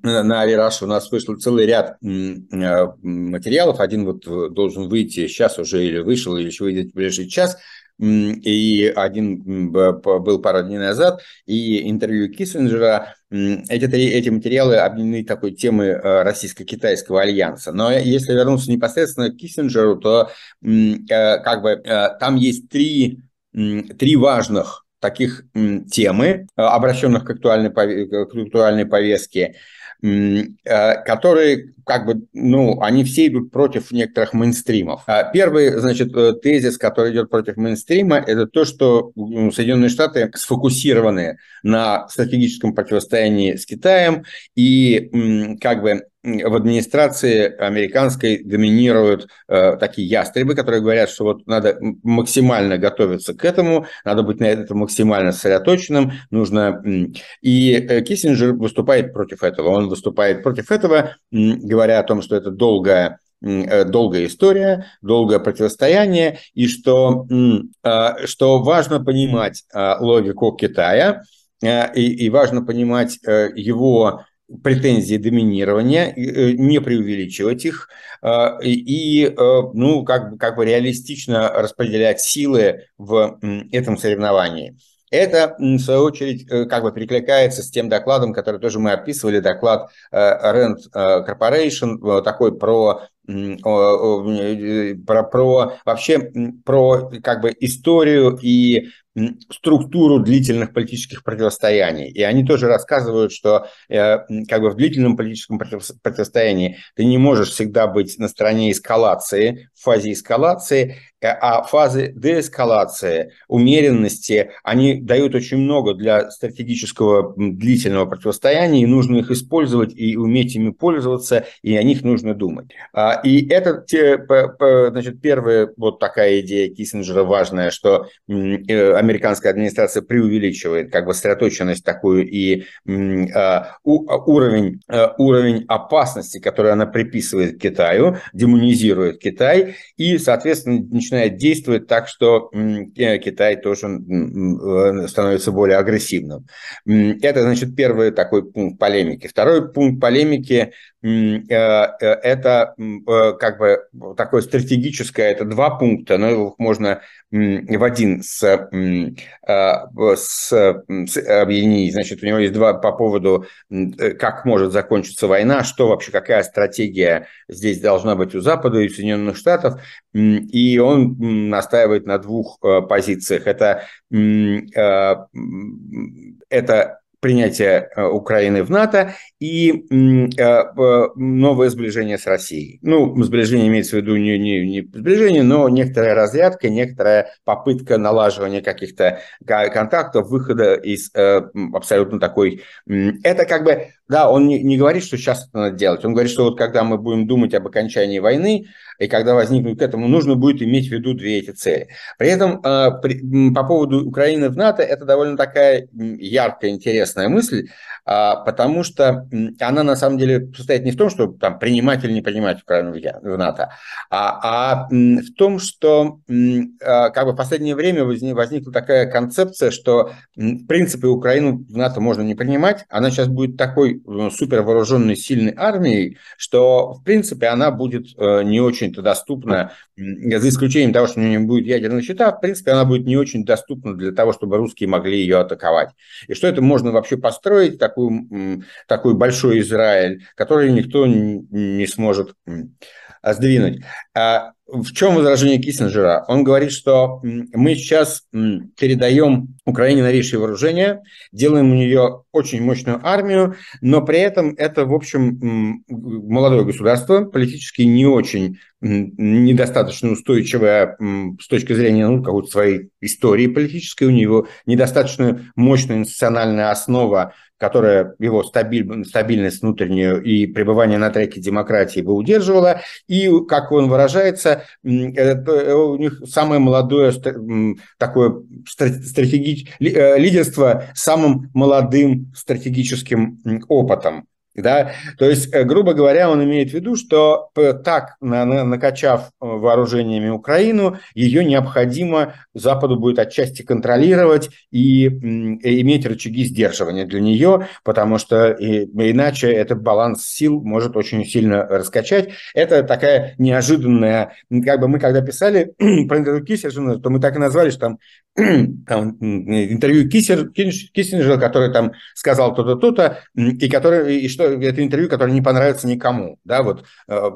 на Авираш у нас вышел целый ряд э, материалов. Один вот должен выйти сейчас уже или вышел, или еще выйдет в ближайший час – и один был пару дней назад, и интервью Киссинджера. Эти, эти материалы объединены такой темы э, российско-китайского альянса. Но если вернуться непосредственно к Киссинджеру, то э, как бы э, там есть три, три важных таких темы, обращенных к актуальной, к актуальной повестке. Которые как бы, ну, они все идут против некоторых мейнстримов. А первый, значит, э, тезис, который идет против мейнстрима, это то, что Соединенные Штаты сфокусированы на стратегическом противостоянии с Китаем и как бы в администрации американской доминируют э, такие ястребы, которые говорят, что вот надо максимально готовиться к этому, надо быть на это максимально сосредоточенным, нужно... И э, Киссинджер выступает против этого. Он выступает против этого, говоря о том, что это долгая э, долгая история, долгое противостояние, и что, э, что важно понимать э, логику Китая, и, и важно понимать его претензии доминирования, не преувеличивать их и, ну, как бы, как бы реалистично распределять силы в этом соревновании. Это, в свою очередь, как бы перекликается с тем докладом, который тоже мы описывали, доклад Rand Corporation, такой про про, про вообще про как бы историю и структуру длительных политических противостояний. И они тоже рассказывают, что э, как бы в длительном политическом противостоянии ты не можешь всегда быть на стороне эскалации, в фазе эскалации, э, а фазы деэскалации, умеренности, они дают очень много для стратегического длительного противостояния, и нужно их использовать и уметь ими пользоваться, и о них нужно думать. А, и это значит, первая вот такая идея Киссинджера важная, что э, американская администрация преувеличивает как бы сосредоточенность такую и а, уровень, а, уровень опасности, который она приписывает Китаю, демонизирует Китай и, соответственно, начинает действовать так, что э, Китай тоже э, становится более агрессивным. Это, значит, первый такой пункт полемики. Второй пункт полемики Э, э, это э, как бы такое стратегическое, это два пункта, но их можно в один с, с, с объединить. Значит, у него есть два по поводу, как может закончиться война, что вообще, какая стратегия здесь должна быть у Запада и Соединенных Штатов. И он настаивает на двух позициях. Это, это принятия э, Украины в НАТО и э, новое сближение с Россией. Ну, сближение имеется в виду не, не, не сближение, но некоторая разрядка, некоторая попытка налаживания каких-то контактов, выхода из э, абсолютно такой... Это как бы, да, он не, не говорит, что сейчас это надо делать. Он говорит, что вот когда мы будем думать об окончании войны, и когда возникнут к этому, нужно будет иметь в виду две эти цели. При этом по поводу Украины в НАТО, это довольно такая яркая, интересная мысль, а, потому что она на самом деле состоит не в том, что там принимать или не принимать Украину в НАТО, а, а в том, что а, как бы в последнее время возникла такая концепция, что в принципе Украину в НАТО можно не принимать, она сейчас будет такой ну, супер вооруженной сильной армией, что в принципе она будет э, не очень-то доступна, за исключением того, что у нее не будет ядерного щита, в принципе она будет не очень доступна для того, чтобы русские могли ее атаковать. И что это можно вообще построить, такой, такой большой Израиль, который никто не сможет сдвинуть. А в чем возражение Киссинджера? Он говорит, что мы сейчас передаем Украине новейшие вооружения, делаем у нее очень мощную армию, но при этом это, в общем, молодое государство, политически не очень недостаточно устойчивое с точки зрения ну, какой-то своей истории политической, у него недостаточно мощная институциональная основа которая его стабиль, стабильность внутреннюю и пребывание на треке демократии бы удерживала. И, как он выражается, это у них самое молодое такое стратеги... Э, лидерство самым молодым стратегическим опытом. Да? То есть, э, грубо говоря, он имеет в виду, что так, накачав э, вооружениями Украину, ее необходимо Западу будет отчасти контролировать и иметь рычаги сдерживания для нее, потому что иначе этот баланс сил может очень сильно раскачать. Это такая неожиданная, как бы мы когда писали *clears throat* про интервью Киссинджера, то мы так и назвали, что там, *clears throat* там интервью Киссинджера, который там сказал то-то, то-то, и который, и что что это интервью, которое не понравится никому. Да, вот э,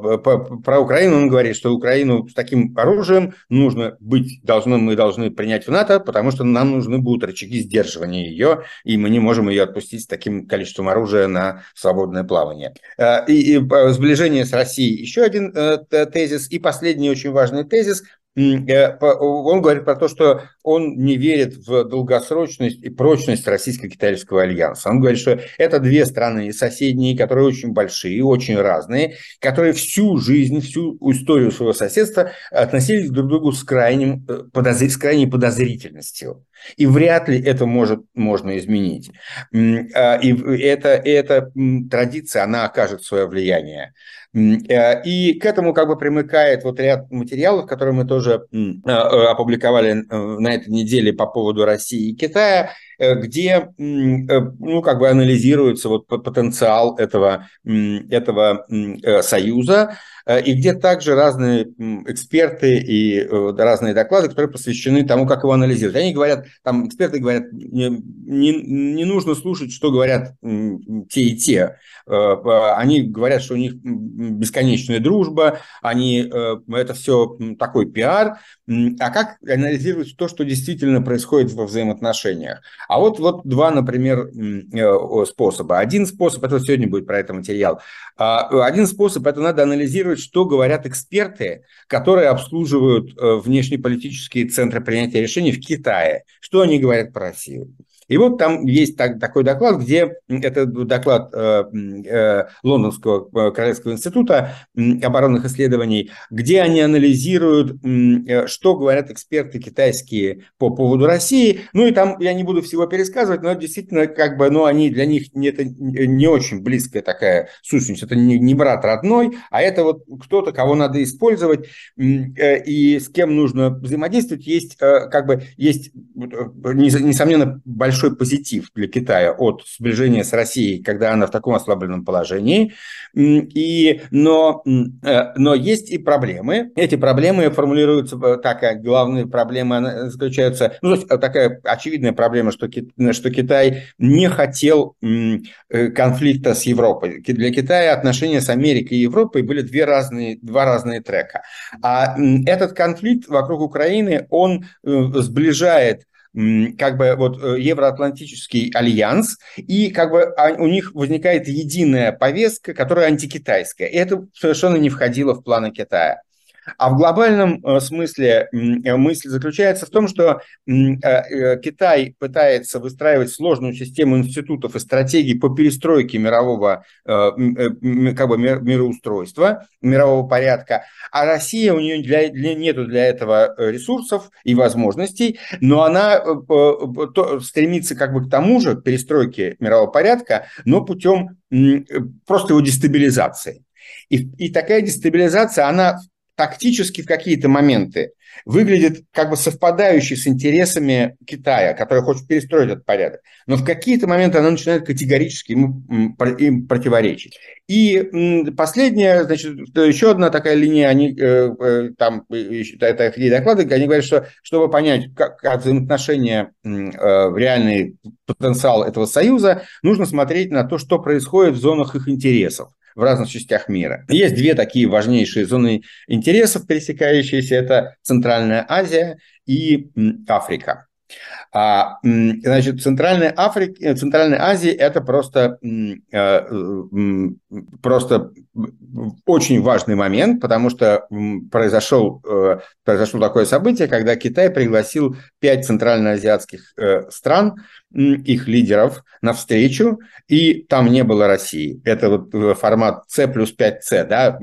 про Украину он говорит, что Украину с таким оружием нужно быть, должны, мы должны принять в НАТО, потому что нам нужны будут рычаги сдерживания ее, и мы не можем ее отпустить с таким количеством оружия на свободное плавание. Э, и, и сближение с Россией еще один э, тезис. И последний очень важный тезис – Э, он говорит про то, что он не верит в долгосрочность и прочность российско-китайского альянса. Он говорит, что это две страны соседние, которые очень большие, очень разные, которые всю жизнь, всю историю своего соседства относились друг к другу с, крайним, э, подозр... с крайней подозрительностью. И вряд ли это может, можно изменить. А, и эта, эта традиция, она окажет свое влияние. Э, и к этому как бы примыкает вот ряд материалов, которые мы тоже э, опубликовали на этой неделе по поводу России и Китая, где ну, как бы анализируется вот потенциал этого, этого союза. Э, и где также разные эксперты и э, разные доклады, которые посвящены тому, как его анализировать. Они говорят, там эксперты говорят, не, не, нужно слушать, что говорят те и те. Э, они говорят, что у них бесконечная дружба, они, это все такой пиар, а как анализировать то, что действительно происходит во взаимоотношениях? А вот, вот два, например, способа. Один способ, это сегодня будет про это материал, а, один способ – это надо анализировать, что говорят эксперты, которые обслуживают э, внешнеполитические центры принятия решений в Китае. Что они говорят про Россию. И вот там есть так, такой доклад, где это доклад э, э, Лондонского э, Королевского института оборонных исследований, где они анализируют, э, что говорят эксперты китайские по поводу России. Ну и там я не буду всего пересказывать, но действительно как бы, ну они для них это не очень близкая такая сущность, это не, не брат родной, а это вот кто-то, кого надо использовать э, и с кем нужно взаимодействовать. Есть э, как бы есть э, несомненно большой большой позитив для Китая от сближения с Россией, когда она в таком ослабленном положении. И, но, э, но есть и проблемы. Эти проблемы формулируются э, так, как главные проблемы заключаются, ну, такая очевидная проблема, что, что Китай не хотел э, конфликта с Европой. Для Китая отношения с Америкой и Европой были две разные, два разные трека. А этот конфликт вокруг Украины, он сближает как бы вот э, Евроатлантический альянс, и как бы а, у них возникает единая повестка, которая антикитайская. И это совершенно не входило в планы Китая. А в глобальном э, смысле э, мысль заключается в том, что э, Китай пытается выстраивать сложную систему институтов и стратегий по перестройке мирового как бы, мироустройства, мирового порядка, а Россия, у нее для, для, нету для этого ресурсов и возможностей, но она стремится как бы к тому же, перестройке мирового порядка, но путем просто его дестабилизации. И, и такая дестабилизация, она тактически в какие-то моменты выглядит как бы совпадающей с интересами Китая, который хочет перестроить этот порядок. Но в какие-то моменты она начинает категорически ему им противоречить. И последняя, значит, еще одна такая линия, они э, э, там, это такие доклады, они говорят, что чтобы понять, как, как взаимоотношения э, в реальный потенциал этого союза, нужно смотреть на то, что происходит в зонах их интересов в разных частях мира. Есть две такие важнейшие зоны интересов, пересекающиеся. Это Центральная Азия и Африка. А, значит, Центральная, Африка, Центральная Азия – это просто, э, просто очень важный момент, потому что произошел, э, произошло такое событие, когда Китай пригласил пять центральноазиатских э, стран, их лидеров, на встречу, и там не было России. Это вот формат С плюс 5С, да,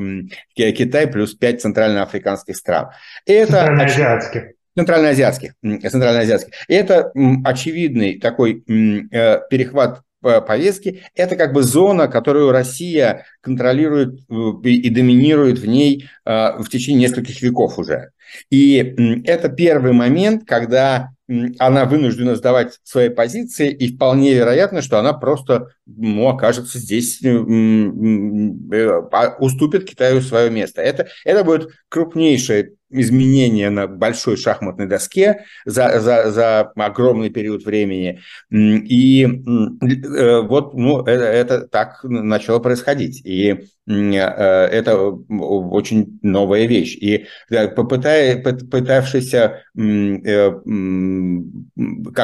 Китай плюс пять центральноафриканских стран. Это Центральноазиатских. Центральноазиатских. Центральноазиатских. И это очевидный такой э, перехват повестки. Это как бы зона, которую Россия контролирует э, и доминирует в ней э, в течение нескольких веков уже. И это первый момент, когда она вынуждена сдавать свои позиции, и вполне вероятно, что она просто ну, окажется здесь, а, уступит Китаю свое место. Это, это будет крупнейшее изменения на большой шахматной доске за, за, за огромный период времени. И э, вот ну, это, это так начало происходить. И э, это очень новая вещь. И попытая, пытавшийся как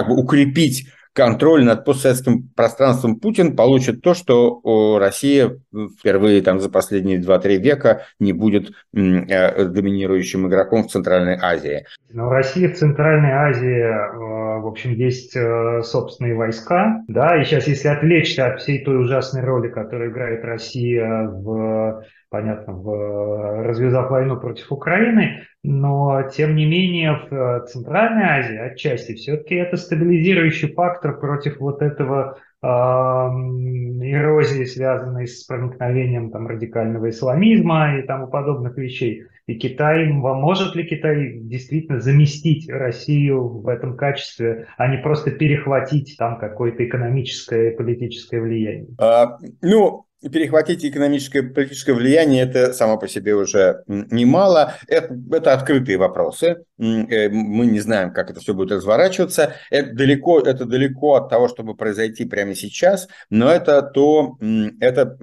бы укрепить контроль над постсоветским пространством Путин получит то, что Россия впервые там, за последние 2-3 века не будет э, доминирующим игроком в Центральной Азии. Но Россия в Центральной Азии, э, в общем, есть э, собственные войска, да, и сейчас, если отвлечься от всей той ужасной роли, которую играет Россия в понятно, в, развязав войну против Украины, но тем не менее в э, Центральной Азии отчасти все-таки это стабилизирующий фактор против вот этого э, эрозии, связанной с проникновением там, радикального исламизма и тому подобных вещей. И Китай, может ли Китай действительно заместить Россию в этом качестве, а не просто перехватить там какое-то экономическое и политическое влияние? А, ну, перехватить экономическое политическое влияние, это само по себе уже немало. Это, это открытые вопросы. Э, мы не знаем, как это все будет разворачиваться. Это далеко, это далеко от того, чтобы произойти прямо сейчас, но это то, это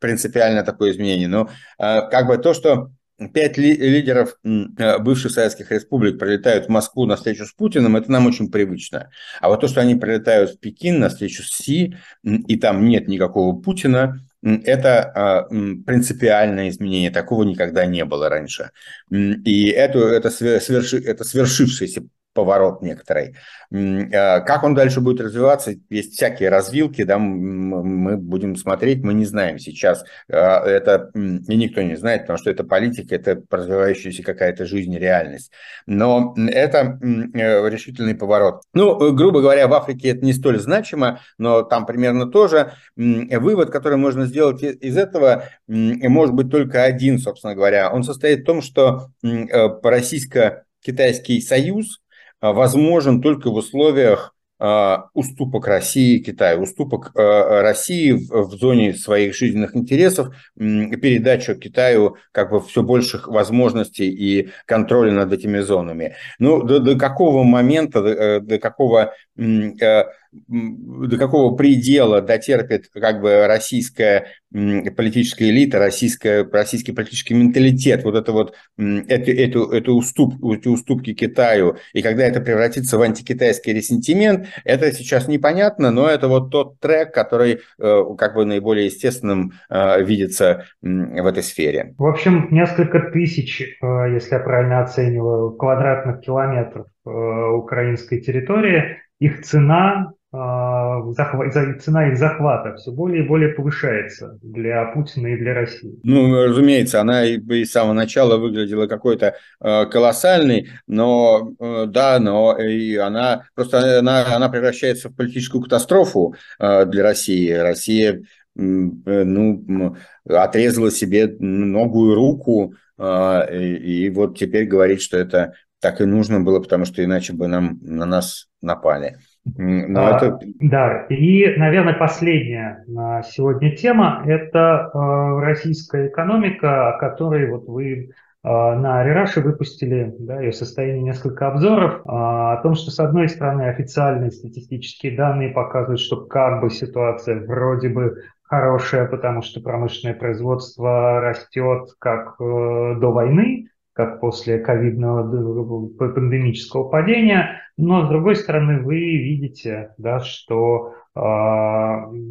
принципиально такое изменение. Но а, как бы то, что пять лидеров э, бывших советских республик прилетают в Москву на встречу с Путиным, это нам очень привычно. А вот то, что они прилетают в Пекин на встречу с Си, и там нет никакого Путина, это а, принципиальное изменение, такого никогда не было раньше. И это, это, сверши, это свершившееся поворот некоторый. А, как он дальше будет развиваться, есть всякие развилки, да, мы будем смотреть, мы не знаем сейчас. А, это и никто не знает, потому что это политика, это развивающаяся какая-то жизнь, реальность. Но это э, решительный поворот. Ну, грубо говоря, в Африке это не столь значимо, но там примерно тоже. Вывод, который можно сделать из этого, может быть только один, собственно говоря. Он состоит в том, что э, российско-китайский союз – возможен только в условиях а, уступок России и Китаю, уступок а, России в зоне своих жизненных интересов, передачу Китаю как бы все больших возможностей и контроля над этими зонами. Ну, до, до какого момента, до, э, до какого э, до какого предела дотерпит как бы российская политическая элита, российская, российский политический менталитет, вот это вот, эту, эту, эту уступ, эти уступки Китаю, и когда это превратится в антикитайский ресентимент, это сейчас непонятно, но это вот тот трек, который э, как бы наиболее естественным э, видится в этой сфере. В общем, несколько тысяч, э, если я правильно оцениваю, квадратных километров украинской территории, их цена а, цена их захвата все более и более повышается для Путина и для России. Ну, разумеется, она и, и с самого начала выглядела какой-то э, колоссальной, но э, да, но и она просто она, она превращается в политическую катастрофу э, для России. Россия э, ну, отрезала себе ногу и руку, э, и, и вот теперь говорит, что это так и нужно было, потому что иначе бы нам на нас напали. Но а, это... Да, и, наверное, последняя на сегодня тема – это э, российская экономика, о которой вот вы э, на Арираше выпустили да, ее состояние несколько обзоров э, о том, что, с одной стороны, официальные статистические данные показывают, что как бы ситуация вроде бы хорошая, потому что промышленное производство растет как э, до войны, как после ковидного пандемического падения, но с другой стороны вы видите, да, что э,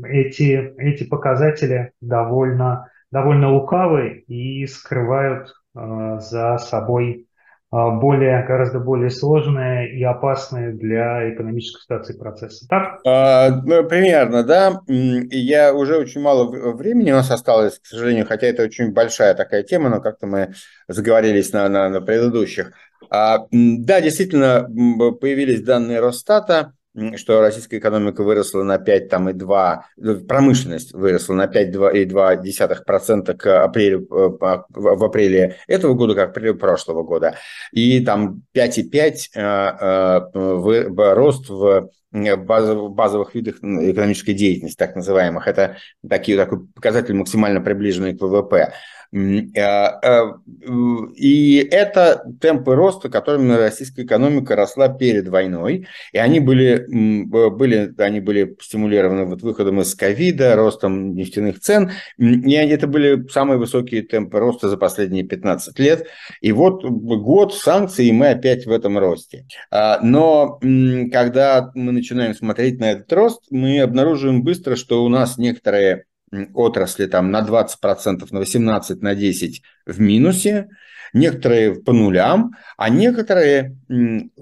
эти, эти показатели довольно, довольно лукавы и скрывают э, за собой более, гораздо более сложные и опасные для экономической ситуации процессы. Так? А, ну, примерно, да. Я уже очень мало времени у нас осталось, к сожалению, хотя это очень большая такая тема, но как-то мы заговорились на, на, на предыдущих. А, да, действительно, появились данные Росстата что российская экономика выросла на 5, там, и 2, э, промышленность выросла на 5,2% к апрелю, э, в апреле этого года, как апреле прошлого года. И там 5,5 э, рост в базовых видах экономической деятельности, так называемых. Это такие, такой показатель максимально приближенный к ВВП. Э, э, и это темпы роста, которыми российская экономика росла перед войной, и они были, были, они были стимулированы вот выходом из ковида, ростом нефтяных цен, и это были самые высокие темпы роста за последние 15 лет. И вот год санкций, и мы опять в этом росте. А, но когда мы начинаем смотреть на этот рост, мы обнаруживаем быстро, что у нас некоторые отрасли там на 20%, на 18%, на 10% в минусе, некоторые по нулям, а некоторые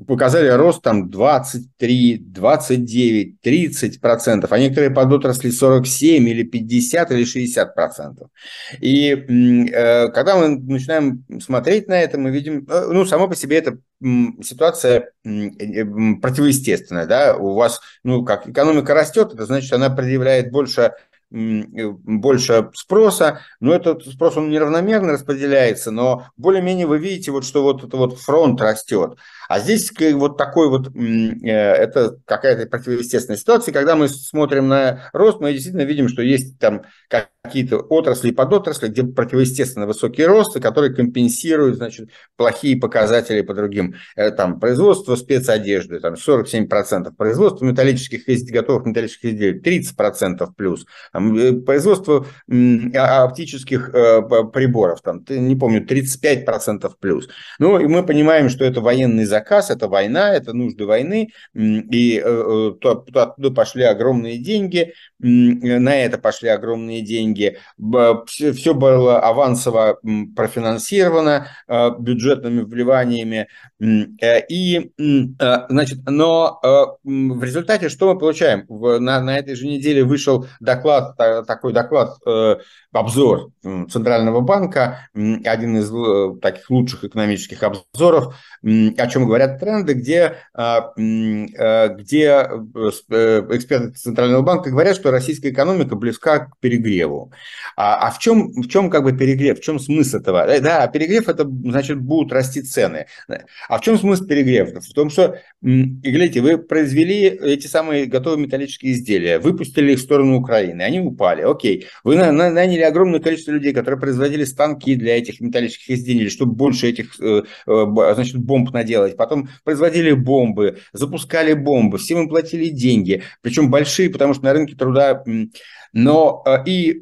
показали рост там 23, 29, 30 процентов, а некоторые подотрасли 47 или 50 или 60 процентов. И э, когда мы начинаем смотреть на это, мы видим, э, ну, само по себе это ситуация э, противоестественная, да, у вас, ну, как экономика растет, это значит, она предъявляет больше больше спроса, но этот спрос, он неравномерно распределяется, но более-менее вы видите, вот, что вот это вот фронт растет. А здесь вот такой вот, э, это какая-то противоестественная ситуация, когда мы смотрим на рост, мы действительно видим, что есть там какие-то отрасли и подотрасли, где противоестественно высокие росты, которые компенсируют, значит, плохие показатели по другим. Это там производство спецодежды, там 47%, производство металлических изделий, готовых металлических изделий 30% плюс, там, э, производство а, оптических э, приборов, там, не помню, 35% плюс. Ну, и мы понимаем, что это военный заказ, это война, это нужды войны, и э, оттуда пошли огромные деньги, на это пошли огромные деньги. Все было авансово профинансировано э, бюджетными вливаниями. Э, и, значит, но в результате что мы получаем? На, на этой же неделе вышел доклад, такой доклад обзор Центрального банка, один из э, таких лучших экономических обзоров, о чем говорят тренды, где, а, э, где э, эксперты Центрального банка говорят, что российская экономика близка к перегреву. А, а в, чем, в чем как бы перегрев, в чем смысл этого? Да, перегрев это значит будут расти цены. А в чем смысл перегрева? В том, что, глядите, вы произвели эти самые готовые металлические изделия, выпустили их в сторону Украины, они упали, окей, вы наняли огромное количество людей, которые производили станки для этих металлических изделий, чтобы больше этих э, э, значит, бомб наделать. Потом производили бомбы, запускали бомбы, всем им платили деньги, причем большие, потому что на рынке труда но э, и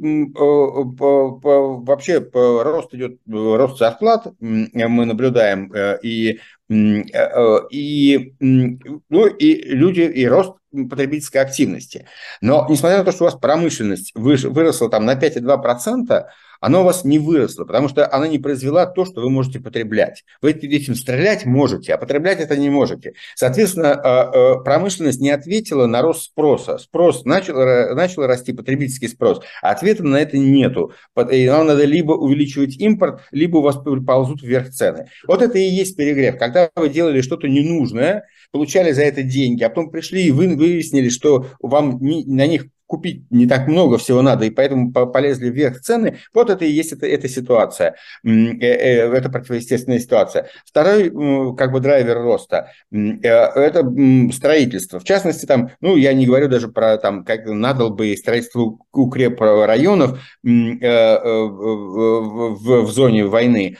вообще рост идет, рост зарплат мы наблюдаем, и, и, ну, и люди, и рост потребительской активности. Но несмотря на то, что у вас промышленность выросла там на 5,2%, оно у вас не выросло, потому что она не произвела то, что вы можете потреблять. Вы этим стрелять можете, а потреблять это не можете. Соответственно, а, а, промышленность не ответила на рост спроса. Спрос начал, начал расти, потребительский спрос, а ответа на это нету. И нам надо либо увеличивать импорт, либо у вас ползут вверх цены. Вот это и есть перегрев. Когда вы делали что-то ненужное, получали за это деньги, а потом пришли и вы выяснили, что вам на них купить не так много всего надо, и поэтому полезли вверх цены, вот это и есть эта, эта ситуация, э, э, это противоестественная ситуация. Второй как бы драйвер роста э, – это строительство. В частности, там, ну, я не говорю даже про там, как надолбы и строительство укреп районов в, в, зоне войны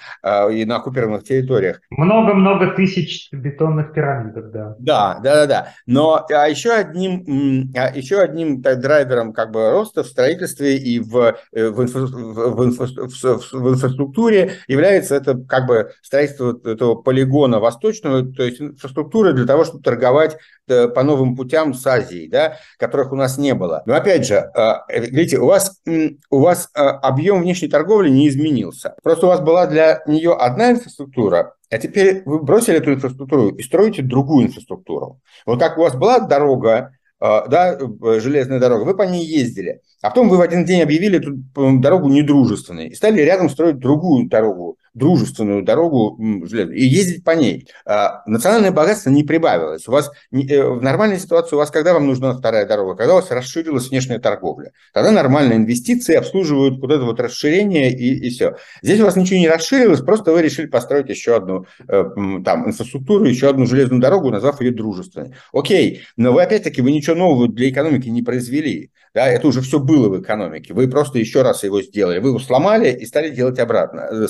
и на оккупированных территориях. Много-много тысяч бетонных пирамидов, да. Да, да, да, да. Но а еще одним, а еще одним так, драйвером как бы роста в строительстве и в, э, в, инфра, в, инфра, в инфраструктуре является это как бы строительство этого полигона восточного, то есть инфраструктуры для того, чтобы торговать э, по новым путям с Азией, да, которых у нас не было. Но опять же, видите, у вас, у вас объем внешней торговли не изменился. Просто у вас была для нее одна инфраструктура, а теперь вы бросили эту инфраструктуру и строите другую инфраструктуру. Вот как у вас была дорога, а, да, э, железная дорога, вы по ней ездили, а потом вы в один день объявили эту дорогу недружественной и стали рядом строить другую дорогу, дружественную дорогу и ездить по ней. А, национальное богатство не прибавилось. У вас э, в нормальной ситуации, у вас когда вам нужна вторая дорога? Когда у вас расширилась внешняя торговля. Тогда нормальные инвестиции обслуживают вот это вот расширение и, и все. Здесь у вас ничего не расширилось, просто вы решили построить еще одну э, там, инфраструктуру, еще одну железную дорогу, назвав ее дружественной. Окей, но вы опять-таки вы ничего нового для экономики не произвели. Да, это уже все было в экономике. Вы просто еще раз его сделали. Вы его сломали и стали делать обратно, э,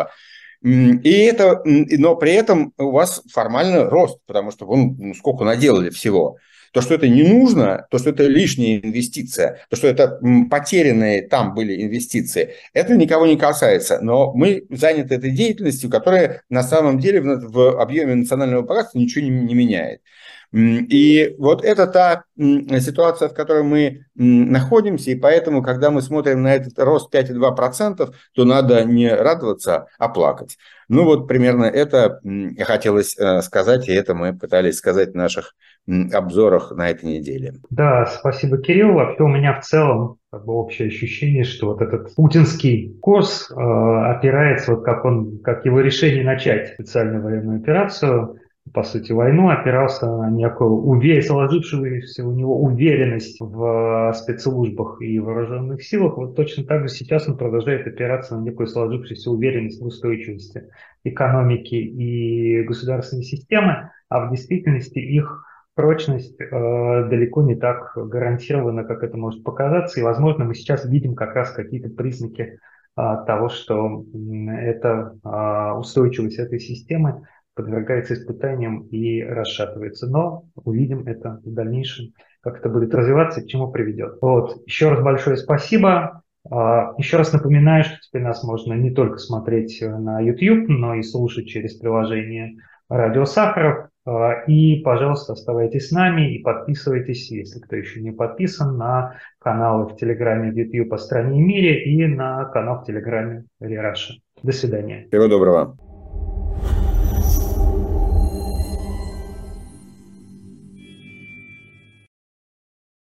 заново. И это, но при этом у вас формально рост, потому что вон ну, сколько наделали всего. То, что это не нужно, то, что это лишняя инвестиция, то, что это потерянные там были инвестиции, это никого не касается. Но мы заняты этой деятельностью, которая на самом деле в, в объеме национального богатства ничего не, не меняет. И вот это та ситуация, в которой мы находимся, и поэтому, когда мы смотрим на этот рост 5,2%, то надо не радоваться, а плакать. Ну вот примерно это хотелось э, сказать, и это мы пытались сказать наших обзорах на этой неделе. Да, спасибо, Кирилл. Вообще у меня в целом как бы общее ощущение, что вот этот путинский курс э, опирается, вот как он, как его решение начать специальную военную операцию, по сути, войну, опирался на некую уве... сложившуюся у него уверенность в спецслужбах и вооруженных силах. Вот точно так же сейчас он продолжает опираться на некую сложившуюся уверенность в устойчивости экономики и государственной системы, а в действительности их прочность э, далеко не так гарантирована, как это может показаться. И, возможно, мы сейчас видим как раз какие-то признаки э, того, что эта э, устойчивость этой системы подвергается испытаниям и расшатывается. Но увидим это в дальнейшем, как это будет развиваться и к чему приведет. Вот. Еще раз большое спасибо. А, еще раз напоминаю, что теперь нас можно не только смотреть на YouTube, но и слушать через приложение «Радио Сахаров». А, и, пожалуйста, оставайтесь с нами и подписывайтесь, если кто еще не подписан, на каналы в Телеграме, в YouTube по стране и мире и на канал в Телеграме Рераша. До свидания. Всего доброго.